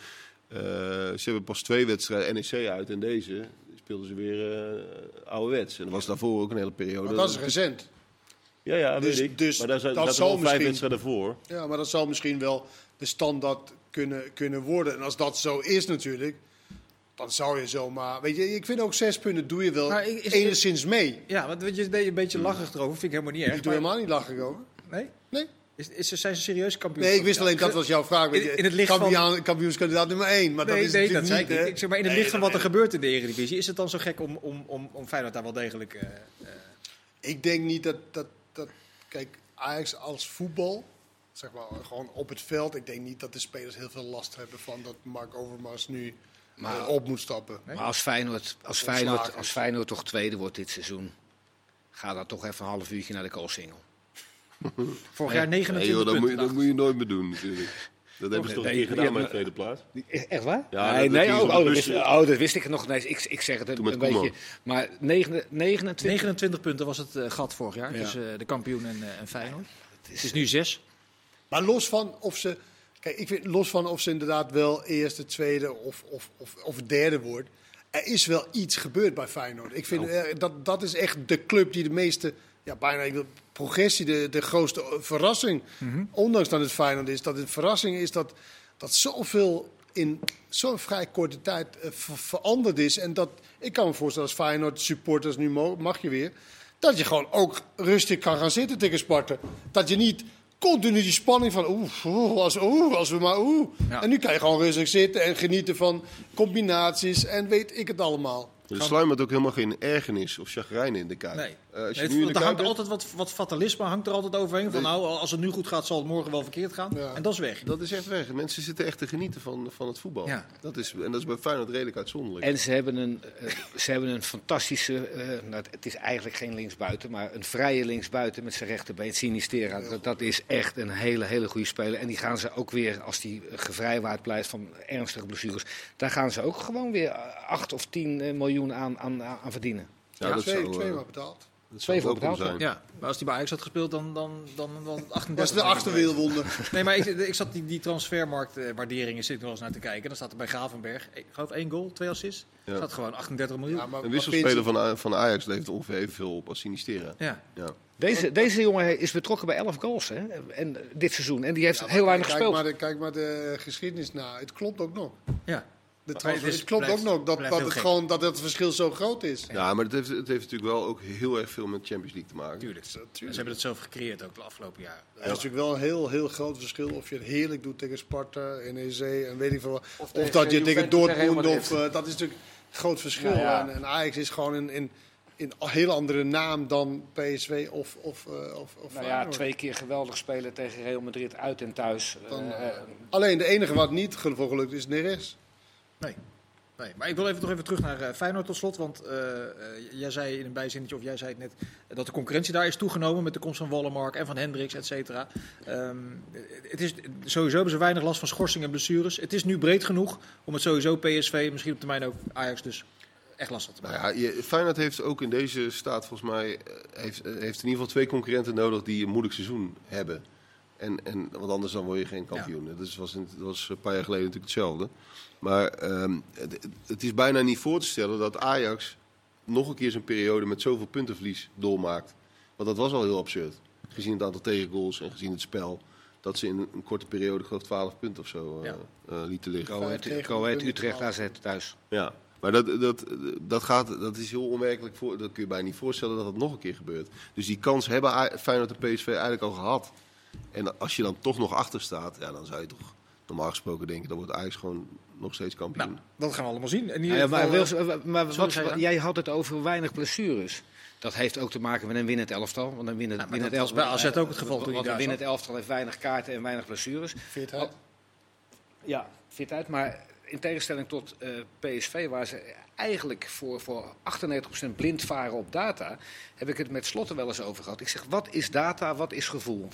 Uh, ze hebben pas twee wedstrijden NEC uit en deze speelden ze weer uh, ouderwets. En dat was daarvoor ook een hele periode. Maar dat is recent. Ja, ja, dus, weet ik. Dus maar daar zijn dat zal vijf wedstrijden voor. Ja, maar dat zal misschien wel de standaard kunnen, kunnen worden. En als dat zo is natuurlijk, dan zou je zomaar... Weet je, ik vind ook zes punten doe je wel enigszins het, mee. Ja, want je deed een beetje lachig erover, vind ik helemaal niet erg. Ik doe maar... helemaal niet lachig over. Nee? Nee. Is, is, zijn ze serieus kampioen? Nee, ik wist alleen, dat was jouw vraag. In, in het licht kampioen, van... Kampioenskandidaat nummer 1. Maar nee, dat is nee, dat zei niet, ik. ik zeg maar in het licht van wat er gebeurt in de Eredivisie, is het dan zo gek om, om, om, om Feyenoord daar wel degelijk... Uh, uh... Ik denk niet dat, dat, dat... Kijk, Ajax als voetbal, zeg maar gewoon op het veld, ik denk niet dat de spelers heel veel last hebben van dat Mark Overmars nu maar, uh, op moet stappen. Maar als Feyenoord, als, Feyenoord, als Feyenoord toch tweede wordt dit seizoen, ga dan toch even een half uurtje naar de koolsingel. Vorig jaar 29 nee, joh, dat, moet je, dat moet je nooit meer doen natuurlijk. Dat hebben ze toch keer gedaan bij de tweede plaats? Echt waar? Ja, nee, dat, nee dat oh, oh, dat wist, oh, dat wist ik nog. Nee, ik, ik zeg het een, een beetje. Maar 29, 29 punten was het uh, gat vorig jaar. Ja. Dus uh, de kampioen en, uh, en Feyenoord. Het is, het is nu zes. Maar los van of ze... Kijk, ik vind los van of ze inderdaad wel eerste, tweede of, of, of, of derde wordt. Er is wel iets gebeurd bij Feyenoord. Ik vind oh. dat, dat is echt de club die de meeste ja, bijna ik wil, progressie de, de grootste verrassing. Mm -hmm. Ondanks dat het Feyenoord is, dat het verrassing is dat, dat zoveel in zo'n vrij korte tijd uh, ver veranderd is. En dat, ik kan me voorstellen als Feyenoord supporters, nu mag je weer, dat je gewoon ook rustig kan gaan zitten tegen Sparta. Dat je niet continu die spanning van oeh, oeh, als, oeh als we maar oeh. Ja. En nu kan je gewoon rustig zitten en genieten van combinaties en weet ik het allemaal. Er sluimert ook helemaal geen ergernis of chagrijn in de kuip. Nee. Eh, als je Nee, nu in het, de er hangt bent, altijd wat, wat fatalisme hangt er altijd overheen. Van Nee. nou, als het nu goed gaat, zal het morgen wel verkeerd gaan. Ja. En dat is weg. dat is echt weg. Mensen zitten echt te genieten van, van het voetbal. Ja. Dat is, en dat is bij Feyenoord redelijk uitzonderlijk. En ze hebben een, eh, ze hebben een fantastische, eh, nou, het is eigenlijk geen linksbuiten, maar een vrije linksbuiten met zijn rechterbeen, Sinistera. Dat, dat is echt een hele, hele goede speler. En die gaan ze ook weer, als die gevrijwaard blijft van ernstige blessures, daar gaan ze ook gewoon weer eh, 8 of 10 eh, miljoen aan, aan, aan verdienen. ja, Ja, dat twee, zou, twee maar betaald. Dat Twee zou voor betaald, zijn. Ja, maar als hij bij Ajax had gespeeld, dan, dan, dan, dan 38. Dat is de achterweelwonde. Nee, maar ik, ik zat die, die transfermarktwaarderingen zit ik wel eens naar te kijken. Dan staat er bij Gravenberg, ik geloof één goal, twee assists. Ja. staat gewoon 38 miljoen. Ja, maar Een wisselspeler van, van Ajax levert ongeveer evenveel op als Sinistera. Ja. Ja. Deze, deze jongen is betrokken bij 11 goals hè? En, dit seizoen. En die heeft Ja, heel weinig kijk gespeeld. Maar de, kijk maar de geschiedenis na. Het klopt ook nog. ja. De Maar transfer- het klopt blijft- ook nog dat, dat, het gek. gewoon, dat het verschil zo groot is. Ja, maar het heeft, het heeft natuurlijk wel ook heel erg veel met Champions League te maken. Tuurlijk. En ze hebben het zelf gecreëerd ook de afgelopen jaren. Het is natuurlijk wel een heel, heel groot verschil of je het heerlijk doet tegen Sparta, NEC en weet ik veel wat. Of dat je tegen Dortmund of... eh, dat is natuurlijk een groot verschil. Ja, ja. En, en Ajax is gewoon in, in, in een heel andere naam dan PSV of, of, eh, of, of Nou ja, Feyenoord. twee keer geweldig spelen tegen Real Madrid uit en thuis. Dan, Eh, Alleen de enige wat niet voor gelukt is Neres. Nee. nee. Maar ik wil even, nog even terug naar eh, Feyenoord tot slot. Want eh, eh, jij zei in een bijzinnetje, of jij zei het net, dat de concurrentie daar is toegenomen met de komst van Wallenmark en van Hendricks, et cetera. Ehm, het is, sowieso hebben ze weinig last van schorsingen en blessures. Het is nu breed genoeg om het sowieso PSV, misschien op termijn ook Ajax dus, echt lastig te Nou maken. ja, je, Feyenoord heeft ook in deze staat volgens mij heeft, heeft in ieder geval twee concurrenten nodig die een moeilijk seizoen hebben. En, en, want anders dan word je geen kampioen. Dat was, in, dat was een paar jaar geleden natuurlijk hetzelfde. Maar ehm, het, het is bijna niet voor te stellen dat Ajax nog een keer zijn periode met zoveel puntenverlies doormaakt. Want dat was al heel absurd. Gezien het aantal tegengoals en gezien het spel. Dat ze in een korte periode, ik geloof 12 punten of zo, eh, Ja. eh, lieten liggen. Punten Utrecht. AZ thuis. Ja, maar dat, dat, dat, gaat, dat is heel onwerkelijk. Voor, dat kun je bijna niet voorstellen dat dat nog een keer gebeurt. Dus die kans hebben Feyenoord en PSV eigenlijk al gehad. En als je dan toch nog achter staat, ja, dan zou je toch normaal gesproken denken... dan wordt Ajax gewoon nog steeds kampioen. Nou, dat gaan we allemaal zien. In ieder Ja, maar Wils, eh, eh, maar wat, jij had het over weinig blessures. Dat heeft ook te maken met een winnend elftal. Want een winnend, Ja, winnend dat elftal, bij AZ ook het geval hij Want een winnend elftal heeft weinig kaarten en weinig blessures. Fitheid. Ja, fitheid. Maar in tegenstelling tot eh, PSV, waar ze eigenlijk voor, voor 98% blind varen op data, heb ik het met Slotten wel eens over gehad. Ik zeg, wat is data, wat is gevoel?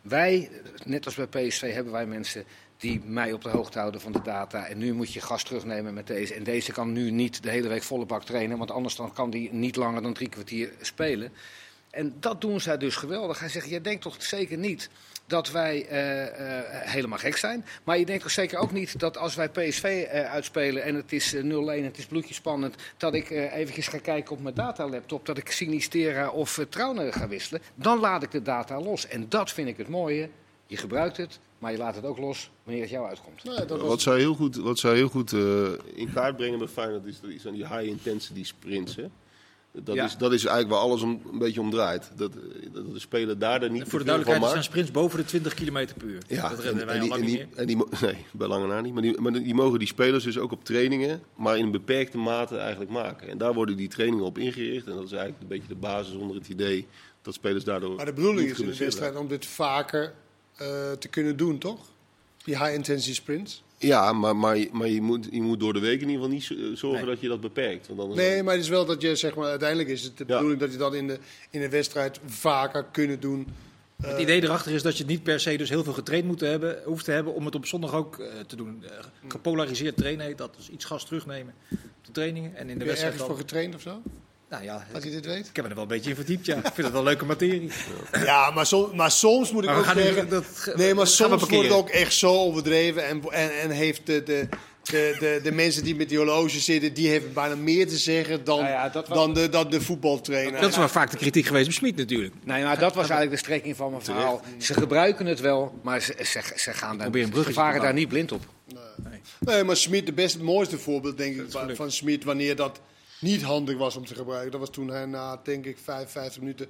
Wij, net als bij PSV, hebben wij mensen die mij op de hoogte houden van de data. En nu moet je gas terugnemen met deze. En deze kan nu niet de hele week volle bak trainen, want anders dan kan die niet langer dan drie kwartier spelen. En dat doen zij dus geweldig. Hij zegt, jij denkt toch zeker niet dat wij eh, eh, helemaal gek zijn. Maar je denkt toch zeker ook niet dat als wij PSV eh, uitspelen en het is eh, 0-1, het is bloedje spannend, dat ik eh, eventjes ga kijken op mijn datalaptop, dat ik Sinistera of uh, Trauner ga wisselen. Dan laat ik de data los. En dat vind ik het mooie. Je gebruikt het, maar je laat het ook los wanneer het jou uitkomt. Nee, dat was Wat zij heel goed, wat zij heel goed eh, in kaart brengen bij Feyenoord is, dat is aan die high intensity sprints. Hè? Dat, Ja. is, dat is eigenlijk waar alles om, een beetje om draait. Dat, dat de speler daar er niet voor de duidelijkheid, zijn sprints boven de 20 km per uur. Ja, dat redden en, wij en al die, lang en niet die, meer. en die nee, bij lange na niet. Maar, die, maar die mogen die spelers dus ook op trainingen, maar in een beperkte mate eigenlijk maken. En daar worden die trainingen op ingericht. En dat is eigenlijk een beetje de basis onder het idee dat spelers daardoor. Maar de bedoeling niet is in de wedstrijd om dit vaker eh, te kunnen doen, toch? Die high-intensity sprints. Ja, maar, maar, je- maar je, moet, je moet door de week in ieder geval niet z- zorgen Nee. dat je dat beperkt. Want anders Nee, maar het is wel dat je, zeg maar, uiteindelijk is het de Ja. bedoeling dat je dat in de, in de wedstrijd vaker kunnen doen. Eh, Het idee erachter is dat je het niet per se dus heel veel getraind moet hebben, hoeft te hebben om het op zondag ook eh, te doen. Eh, gepolariseerd trainen heet dat, dus iets gas terugnemen op de trainingen. En in de heb je wedstrijd ergens dan, voor getraind of zo? Nou ja, Als je dit weet? ik heb me er wel een beetje in verdiept, ja. Ik vind het wel leuke materie. Ja, maar, som- maar soms moet ik Maar ook zeggen... dat- nee, maar soms wordt het ook echt zo overdreven. En, en, en heeft de, de, de, de, de mensen die met die horloges zitten... die hebben bijna meer te zeggen dan, Nou ja, dat was- dan, de, dan de voetbaltrainer. Dat is wel vaak de kritiek geweest bij Smit natuurlijk. Nee, maar dat was eigenlijk de strekking van mijn verhaal. Ze gebruiken het wel, maar ze, ze, ze, gaan daar, ze varen daar niet blind op. Nee, maar Smit, de beste, het mooiste voorbeeld denk ik van Smit... wanneer dat niet handig was om te gebruiken. Dat was toen hij na, denk ik, 55 minuten...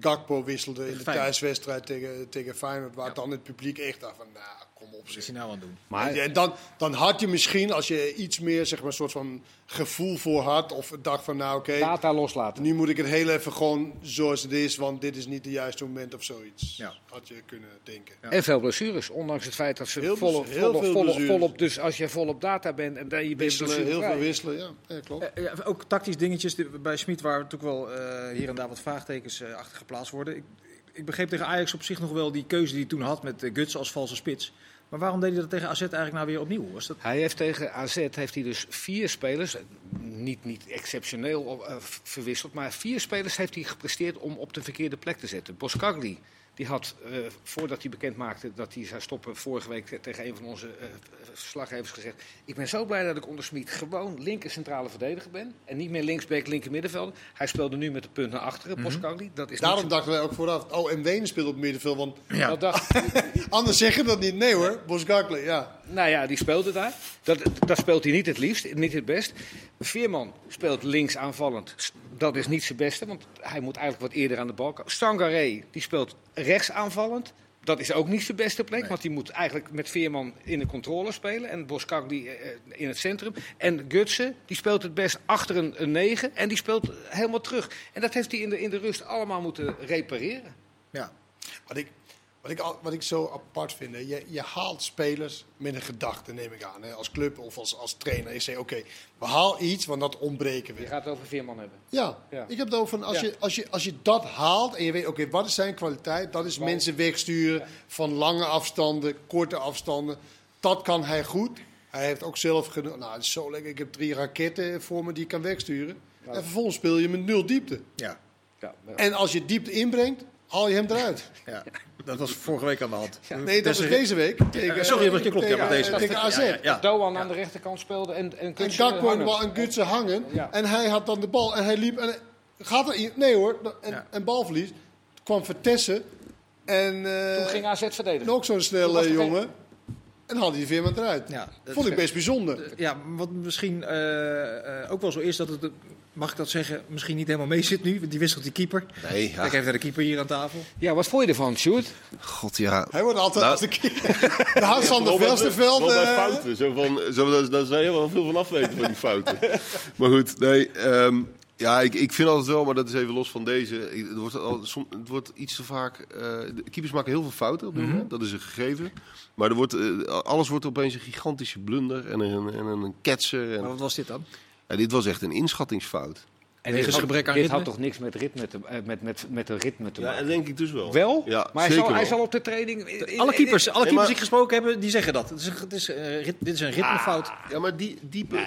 Gakpo wisselde in de thuiswedstrijd tegen, tegen Feyenoord... waar dan het publiek echt dacht van... Nou, kom op. Wat is zeg. hij nou aan het doen? Maar En dan, dan had je misschien, als je iets meer zeg maar, een soort van gevoel voor had, of dacht van nou oké, data loslaten. nu moet ik het heel even gewoon zoals het is, want dit is niet het juiste moment of zoiets. Ja. Had je kunnen denken. Ja. En veel blessures, ondanks het feit dat ze Heel volop, heel volop, veel volop, blessures. volop, dus als je volop data bent en dan je bent Wisselen, heel veel wisselen, ja, ja klopt. Eh, ja, ook tactisch dingetjes bij Smit waar natuurlijk wel eh, hier en daar wat vraagtekens eh, achter geplaatst worden. Ik, ik begreep tegen Ajax op zich nog wel die keuze die hij toen had met eh, Guts als valse spits. Maar waarom deed hij dat tegen AZ eigenlijk nou weer opnieuw? Was dat... Hij heeft tegen AZ heeft hij dus vier spelers, niet, niet exceptioneel eh, verwisseld, maar vier spelers heeft hij gepresteerd om op de verkeerde plek te zetten. Boskagli, die had, eh, voordat hij bekend maakte dat hij zou stoppen, vorige week tegen een van onze eh, verslaggevers gezegd: Ik ben zo blij dat ik onder Smit gewoon linker centrale verdediger ben. En niet meer linksback, linker middenvelder. Hij speelde nu met de punt naar achteren, Boskagli. Dat is Daarom dachten wij ook vooraf, oh en Wenen speelt op middenveld, want zo- dat dacht, anders zeg je dat niet. Nee hoor, Bosgakle, ja. Nou ja, die speelde daar. Dat, dat speelt hij niet het liefst, niet het best. Veerman speelt links aanvallend. Dat is niet zijn beste, want hij moet eigenlijk wat eerder aan de bal komen. Stangaré, die speelt rechts aanvallend. Dat is ook niet zijn beste plek, Nee. want die moet eigenlijk met Veerman in de controle spelen. En Boskak die eh, in het centrum. En Gutsen, die speelt het best achter een, een 9 en die speelt helemaal terug. En dat heeft hij in de, in de rust allemaal moeten repareren. Ja. Wat ik, wat ik, wat ik zo apart vind, hè, je, je haalt spelers met een gedachte, neem ik aan. Hè, als club of als, als trainer. Je zegt, oké, we haal iets, want dat ontbreken we. Je gaat het over Veerman hebben. Ja, Ja. ik heb het over als, Ja. je, als, je, als je dat haalt en je weet, oké, wat is zijn kwaliteit? Dat is Bal. mensen wegsturen van lange afstanden, korte afstanden. Dat kan hij goed. Hij heeft ook zelf genoeg. Nou, het is zo lekker. Ik heb drie raketten voor me die ik kan wegsturen. En vervolgens speel je met nul diepte. Ja. Ja, En als je diepte inbrengt, haal je hem eruit. ja, dat was vorige week aan de hand. Nee, dat was deze week. Tegen, sorry, dat klopt, ja, tegen, maar deze- tegen AZ. Ja, ja, ja. Doan aan de rechterkant speelde en, en En Gakpo en hangen. Wa- en Gutsen hangen. Ja. En hij had dan de bal. En hij liep. En gaat er in? Nee hoor. En, Ja. en balverlies. kwam Vertessen. En eh, Toen ging AZ verdedigen. ook zo'n snelle geen- jongen. En haalde hij Veerman eruit. Ja, dat Vond ik best bijzonder. Ja, wat misschien eh, eh, ook wel zo is dat het, eh, mag ik dat zeggen, misschien niet helemaal mee zit nu. Want die wisselt die keeper. Nee, Kijk even naar de keeper hier aan tafel. Ja, wat vond je ervan, Sjoerd? god ja. Hij wordt altijd Nou. als de keer. De Hans van der bij- Velsterveld. wel bij eh, fouten. Zo van, zo, daar, daar zou je wel veel van afweten van die fouten. maar goed, nee. ehm, ja, ik, ik vind altijd wel, maar dat is even los van deze. ik- Het wordt, al, som, het wordt iets te vaak. eh, de keepers maken heel veel fouten op dit moment. Dat is een gegeven. Maar er wordt, eh, alles wordt opeens een gigantische blunder en een, en een ketser. En, Maar wat was dit dan? Ja, dit was echt een inschattingsfout. En dit had- gebrek aan dit ritme? had toch niks met, ritme te, eh, met, met, met de ritme te Ja, maken? dat denk ik dus wel. Wel? Ja, maar hij zeker zal, hij zal op de training... in- in- Alle keepers, alle Nee, keepers maar- die ik gesproken hebben, die zeggen dat. Het is het is, eh, rit- dit is een ritmefout. Ja, maar die diepe,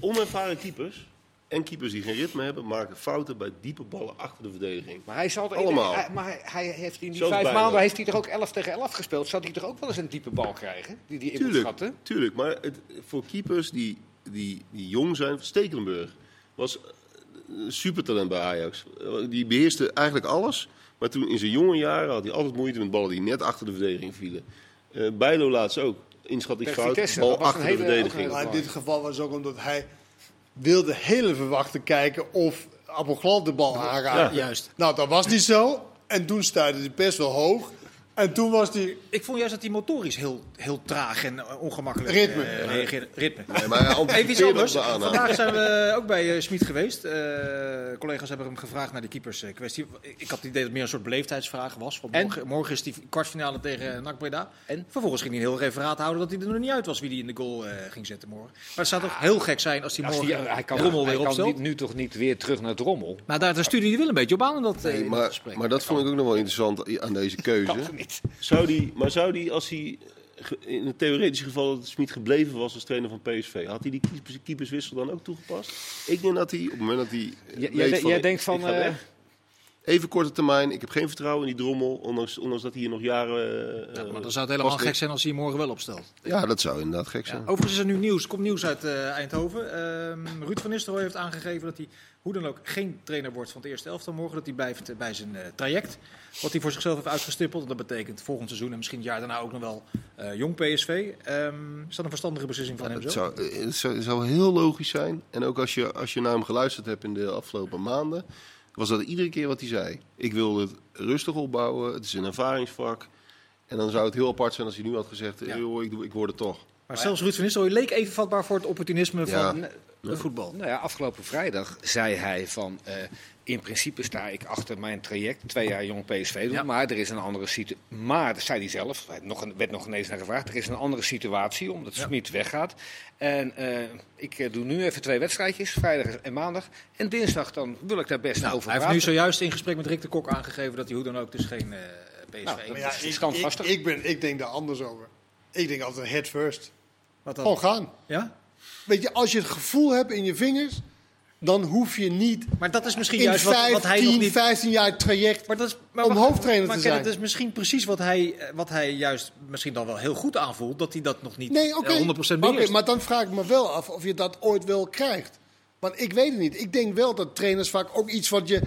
onervaren keepers en keepers die geen ritme hebben, maken fouten bij diepe ballen achter de verdediging. Maar hij zal er Allemaal. hij- maar hij, hij heeft in die vijf bijna. maanden heeft hij er ook 11 tegen 11 gespeeld. Zou hij toch ook wel eens een diepe bal krijgen? Die die Tuurlijk, tuurlijk. Maar het, voor keepers die, die, die jong zijn, Stekelenburg was een supertalent bij Ajax. Die beheerste eigenlijk alles. Maar toen in zijn jonge jaren had hij altijd moeite met ballen die net achter de verdediging vielen. Eh Bijlo laatst ook. Inschattingsfout, Tegen Vitesse, bal achter de hele- verdediging. Maar in dit geval was ook omdat hij wilde heel even wachten kijken of Appelglad de bal aanraakte. Juist. Nou, dat was niet zo. En toen stuitte hij best wel hoog. En toen was hij... Ik vond juist dat hij motorisch heel, heel traag en eh, ongemakkelijk Ritme. eh, reageerde. Ritme. Nee, maar Even iets anders. de. Vandaag zijn we ook bij eh Schmid geweest. Eh, collega's hebben hem gevraagd naar die keepers eh, kwestie. Ik had het idee dat het meer een soort beleefdheidsvraag was. Want En? morgen, morgen is die kwartfinale tegen NAC Breda. En? Vervolgens ging hij een heel referaat houden dat hij er nog niet uit was wie hij in de goal eh, ging zetten morgen. Maar het zou toch heel gek zijn als hij Als morgen hij, hij kan, Drommel hij weer kan opstelt. niet- nu toch niet weer terug naar Drommel? Maar daar, daar stuurde hij wel een beetje op aan in dat, eh, Nee, dat maar, gesprek. maar dat vond ik ook nog wel interessant aan deze keuze. Zou die, maar zou die, als hij ge- in het theoretische geval dat Smit gebleven was als trainer van PSV, had hij die keepers, keeperswissel dan ook toegepast? Ik denk dat hij, op het moment dat hij. J- weet jij, jij denkt van... ik eh, Even korte termijn, ik heb geen vertrouwen in die drommel, ondanks, ondanks dat hij hier nog jaren. eh, Ja, maar dan zou het helemaal gek zijn als hij morgen wel opstelt. Ja, dat zou inderdaad gek Ja. zijn. Overigens is er nu nieuws, er komt nieuws uit eh, Eindhoven. Ehm, Ruud van Nistelrooy heeft aangegeven dat hij hoe dan ook geen trainer wordt van het eerste elftal morgen. Dat hij blijft eh, bij zijn eh, traject. Wat hij voor zichzelf heeft uitgestippeld. En dat betekent volgend seizoen en misschien het jaar daarna ook nog wel eh, jong PSV. Ehm, is dat een verstandige beslissing van hem Het zo? zou, het zou, het zou heel logisch zijn. En ook als je, als je naar hem geluisterd hebt in de afgelopen maanden, was dat iedere keer wat hij zei. Ik wil het rustig opbouwen, het is een ervaringsvak. En dan zou het heel apart zijn als hij nu had gezegd, Ja. eh, joh, ik, doe, ik word het toch. Maar zelfs Ruud van Nistelrooy leek even vatbaar voor het opportunisme Ja. van het voetbal. Nou ja, afgelopen vrijdag zei hij van... eh, in principe sta ik achter mijn traject, twee jaar jong PSV doen. Ja. Maar er is een andere situatie. Maar, dat zei hij zelf, er werd nog, een- werd nog ineens naar gevraagd. Er is een andere situatie, omdat Ja. Smit weggaat. En eh, ik eh, doe nu even twee wedstrijdjes, vrijdag en maandag. En dinsdag dan wil ik daar best Nou, over hij heeft nu praten. zojuist in gesprek met Rick de Kok aangegeven dat hij hoe dan ook dus geen eh PSV Nou, is. Ja, is ik, ik, ik, ben, ik denk daar anders over. Ik denk altijd head first. Wat dan? Gewoon gaan. Ja? Weet je, als je het gevoel hebt in je vingers, dan hoef je niet Maar dat is misschien in juist wat, wat hij nog 15, niet... 15 jaar traject Maar dat is, maar om hoofdtrainer maar te zijn. dat is misschien precies wat hij, eh, wat hij juist misschien dan wel heel goed aanvoelt. Dat hij dat nog niet Nee, oké. eh, 100% Oké, beheerst. maar dan vraag ik me wel af of je dat ooit wel krijgt. Want ik weet het niet. Ik denk wel dat trainers vaak ook iets wat je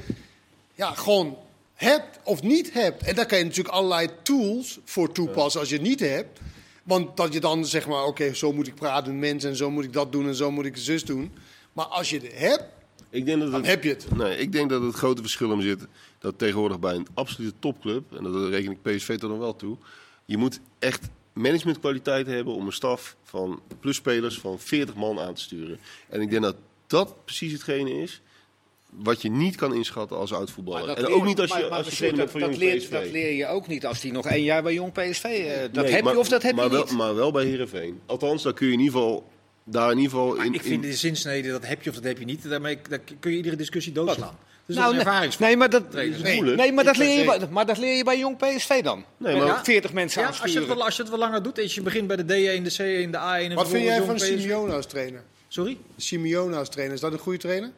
ja, gewoon hebt of niet hebt. En daar kan je natuurlijk allerlei tools voor toepassen als je het niet hebt. Want dat je dan zeg maar, oké, zo moet ik praten met mensen en zo moet ik dat doen en zo moet ik zus doen. Maar als je het hebt, Ik denk dat dan het, heb je het. nee, ik denk dat het grote verschil in zit dat tegenwoordig bij een absolute topclub, en dat reken ik PSV toch nog wel toe, je moet echt managementkwaliteit hebben om een staf van plusspelers van 40 man aan te sturen. En ik denk dat dat precies hetgene is wat je niet kan inschatten als oud-voetballer. En ook niet als je, maar als je trainer bent dat, jong dat, leert, PSV. dat leer je ook niet als hij nog één jaar bij jong PSV... eh, dat Nee, heb maar- je of dat heb maar je wel, niet. Maar wel bij Heerenveen. Althans, daar kun je in ieder geval... Daar in ieder geval in, ik vind in- de zinsnede, dat heb je of dat heb je niet. Daarmee daar kun je iedere discussie doodslaan. Dus Nou, dat is een nee, maar dat, trainers. Nee. nee, maar, dat leer je bij, maar dat leer je bij jong PSV dan. Nee, maar- Ja. 40 mensen Ja, als je, het aansturen. wel, als je het wel langer doet, als je begint bij de D1, de C1, de A1 en Wat vind jij van. Simeone als trainer? Sorry? Simeone als trainer, is dat een goede trainer?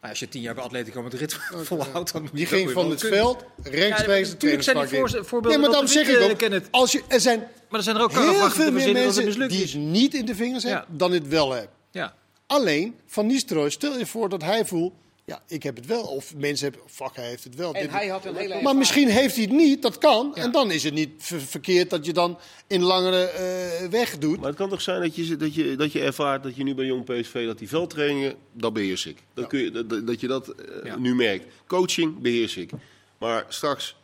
Nou, als je tien jaar bij Atletico met de rit volhoudt, dan moet Die je ging van het veld rechtstreeks Ja, de tuurlijk zijn die voor- voorbeelden Nee, maar de zeg ik ook, als je, er zijn Maar er zijn er ook heel veel meer het mensen mislukt die is. het niet in de vingers hebben, Ja. dan het wel hebben. Ja. Alleen, Van Nistelrooy, stel je voor dat hij voelt, ja, ik heb het wel. Of mensen hebben, fuck, hij heeft het wel. En Dit- hij had een hele maar misschien heeft hij het niet, dat kan. Ja. En dan is het niet ver- verkeerd dat je dan in langere eh, weg doet. Maar het kan toch zijn dat je, dat, je, dat je ervaart dat je nu bij Jong PSV... dat die veldtrainingen, dat beheers ik. Dat, kun je, dat, dat je dat eh, Ja. nu merkt. Coaching beheers ik. Maar straks,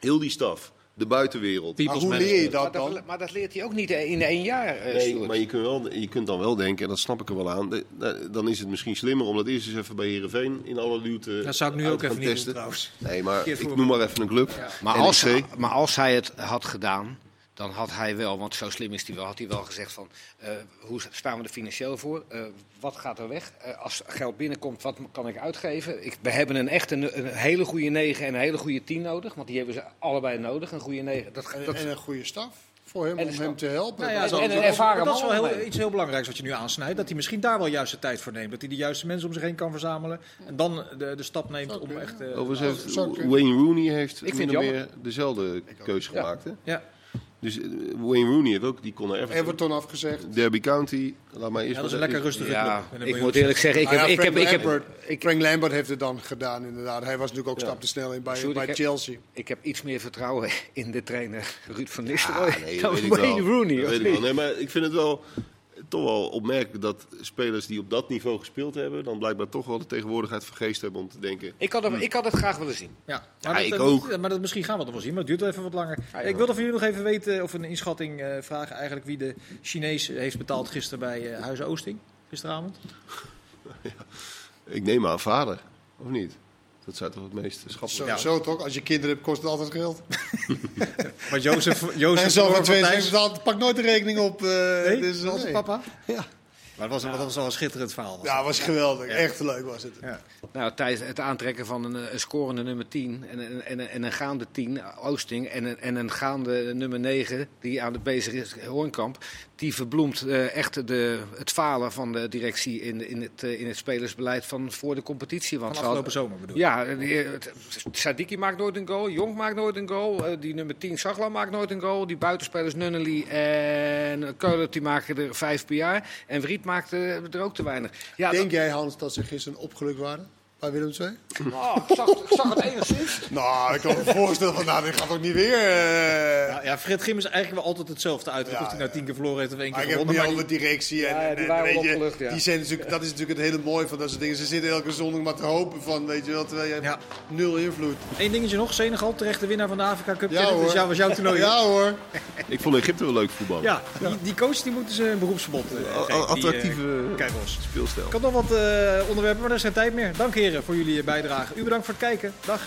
heel die staf, de buitenwereld... Maar hoe leer je dat maar, dan? dat, maar dat leert hij ook niet in één jaar, eh, Nee, maar je kunt, wel, je kunt dan wel denken, en dat snap ik er wel aan... de- de- dan is het misschien slimmer om dat eerst eens even bij Heerenveen... in alle luwte Dat zou ik nu ook even testen. doen trouwens. Nee, maar ik noem maar even een club. Maar als, NEC. maar als hij het had gedaan, dan had hij wel, want zo slim is hij wel, had hij wel gezegd van eh, hoe staan we er financieel voor? Eh, wat gaat er weg? Eh, als geld binnenkomt, wat kan ik uitgeven? Ik, we hebben een echt een, een hele goede 9 en een hele goede 10 nodig, want die hebben ze allebei nodig. Een goede 9. Dat, En, dat, en een goede staf voor hem, En om hem te helpen. Nou ja, En- zo- en een dat- ervaren dat is wel heel, iets heel belangrijks wat je nu aansnijdt. Dat hij misschien daar wel juist de tijd voor neemt. Dat hij de juiste mensen om zich heen kan verzamelen. En dan de, de stap neemt om echt... eh, Overigens heeft zou kunnen. Wayne Rooney heeft vind of jammer. meer dezelfde keuze Ja. gemaakt. Hè? ja. Dus eh, Wayne Rooney heeft ook, die kon naar Everton. Everton afgezegd. Derby County, laat maar eerst ja, dat is een maar- lekker rustige club. ja, ik moet eerlijk zeggen, ik Nou heb, ja, ik heb, Frank ik heb, Frank Lambert heeft het dan gedaan, inderdaad. Hij was natuurlijk ook Ja. stap te snel in bij, bij ik heb- Chelsea. ik heb iets meer vertrouwen in de trainer Ruud van Nistelrooy nee, dan weet ik Wayne. Rooney. Weet ik niet? wel. Nee, maar ik vind het wel toch wel opmerkelijk dat spelers die op dat niveau gespeeld hebben, dan blijkbaar toch wel de tegenwoordigheid van geest hebben om te denken. Ik had, hem, ik had het graag willen zien. Ja, Ja, maar, ik dat, eh, ook. ja, maar dat, misschien gaan we het nog wel zien, maar het duurt wel even wat langer. ik wilde van jullie nog even weten, of een inschatting eh, vragen eigenlijk wie de Chinees heeft betaald gisteren bij eh Huizen Oosting, gisteravond. Ik neem aan vader, of niet? Dat zou toch het meest schappelijk Zo, Ja. zo toch? Als je kinderen hebt, kost het altijd geld. Maar Jozef, Jozef En zo van Thijs- pak nooit de rekening op. eh Nee, dus, papa. Ja. Maar dat was, dat was wel een schitterend verhaal. was ja, dat. was geweldig. Echt leuk was het. Ja. Nou, tijdens het aantrekken van een, een scorende nummer 10 en een, en een, en een gaande 10, Oosting, en een, en een gaande nummer 9 die aan het bezig is, Hoornkamp, die verbloemt eh, echt de, het falen van de directie in, in, het, eh, in het spelersbeleid van voor de competitie. Want Van afgelopen zomer bedoel ik. Ja, eh, Sadiki maakt nooit een goal, Jong maakt nooit een goal, die nummer 10 Sagla maakt nooit een goal, die buitenspelers Nunnely en Keulen die maken er vijf per jaar en Vriet maakte er ook te weinig. Ja, Denk jij, Hans, dat ze gisteren opgelukt waren? Bij Willem II? Oh, ik, zag, ik zag het enigszins. Nou, ik kan me voorstellen van, nou, dit gaat ook niet weer. eh. Ja, ja, Fred Grim is eigenlijk wel altijd hetzelfde uit. Ja, of hij nou tien keer verloren heeft of één keer ik heb het gewonnen. niet Maar over directie. En, Ja, die en waren wel weet je, opgelucht, die zijn natuurlijk, dat is natuurlijk het hele mooie van dat soort dingen. Ze zitten elke zondag maar te hopen van, weet je wel, terwijl je hebt Ja. nul invloed. Eén dingetje nog. Senegal, terecht de winnaar van de Afrika Cup. Ja, hoor. Dus jou, was jouw toernooi. Ja hoor. Ik vond Egypte wel leuk voetbal. Ja, die, die coach die moeten ze een beroepsverbod eh. Die, attractieve speelstijl. Ik had nog wat eh, onderwerpen, maar er is geen tijd meer. Dank voor jullie bijdrage. U bedankt voor het kijken. Dag.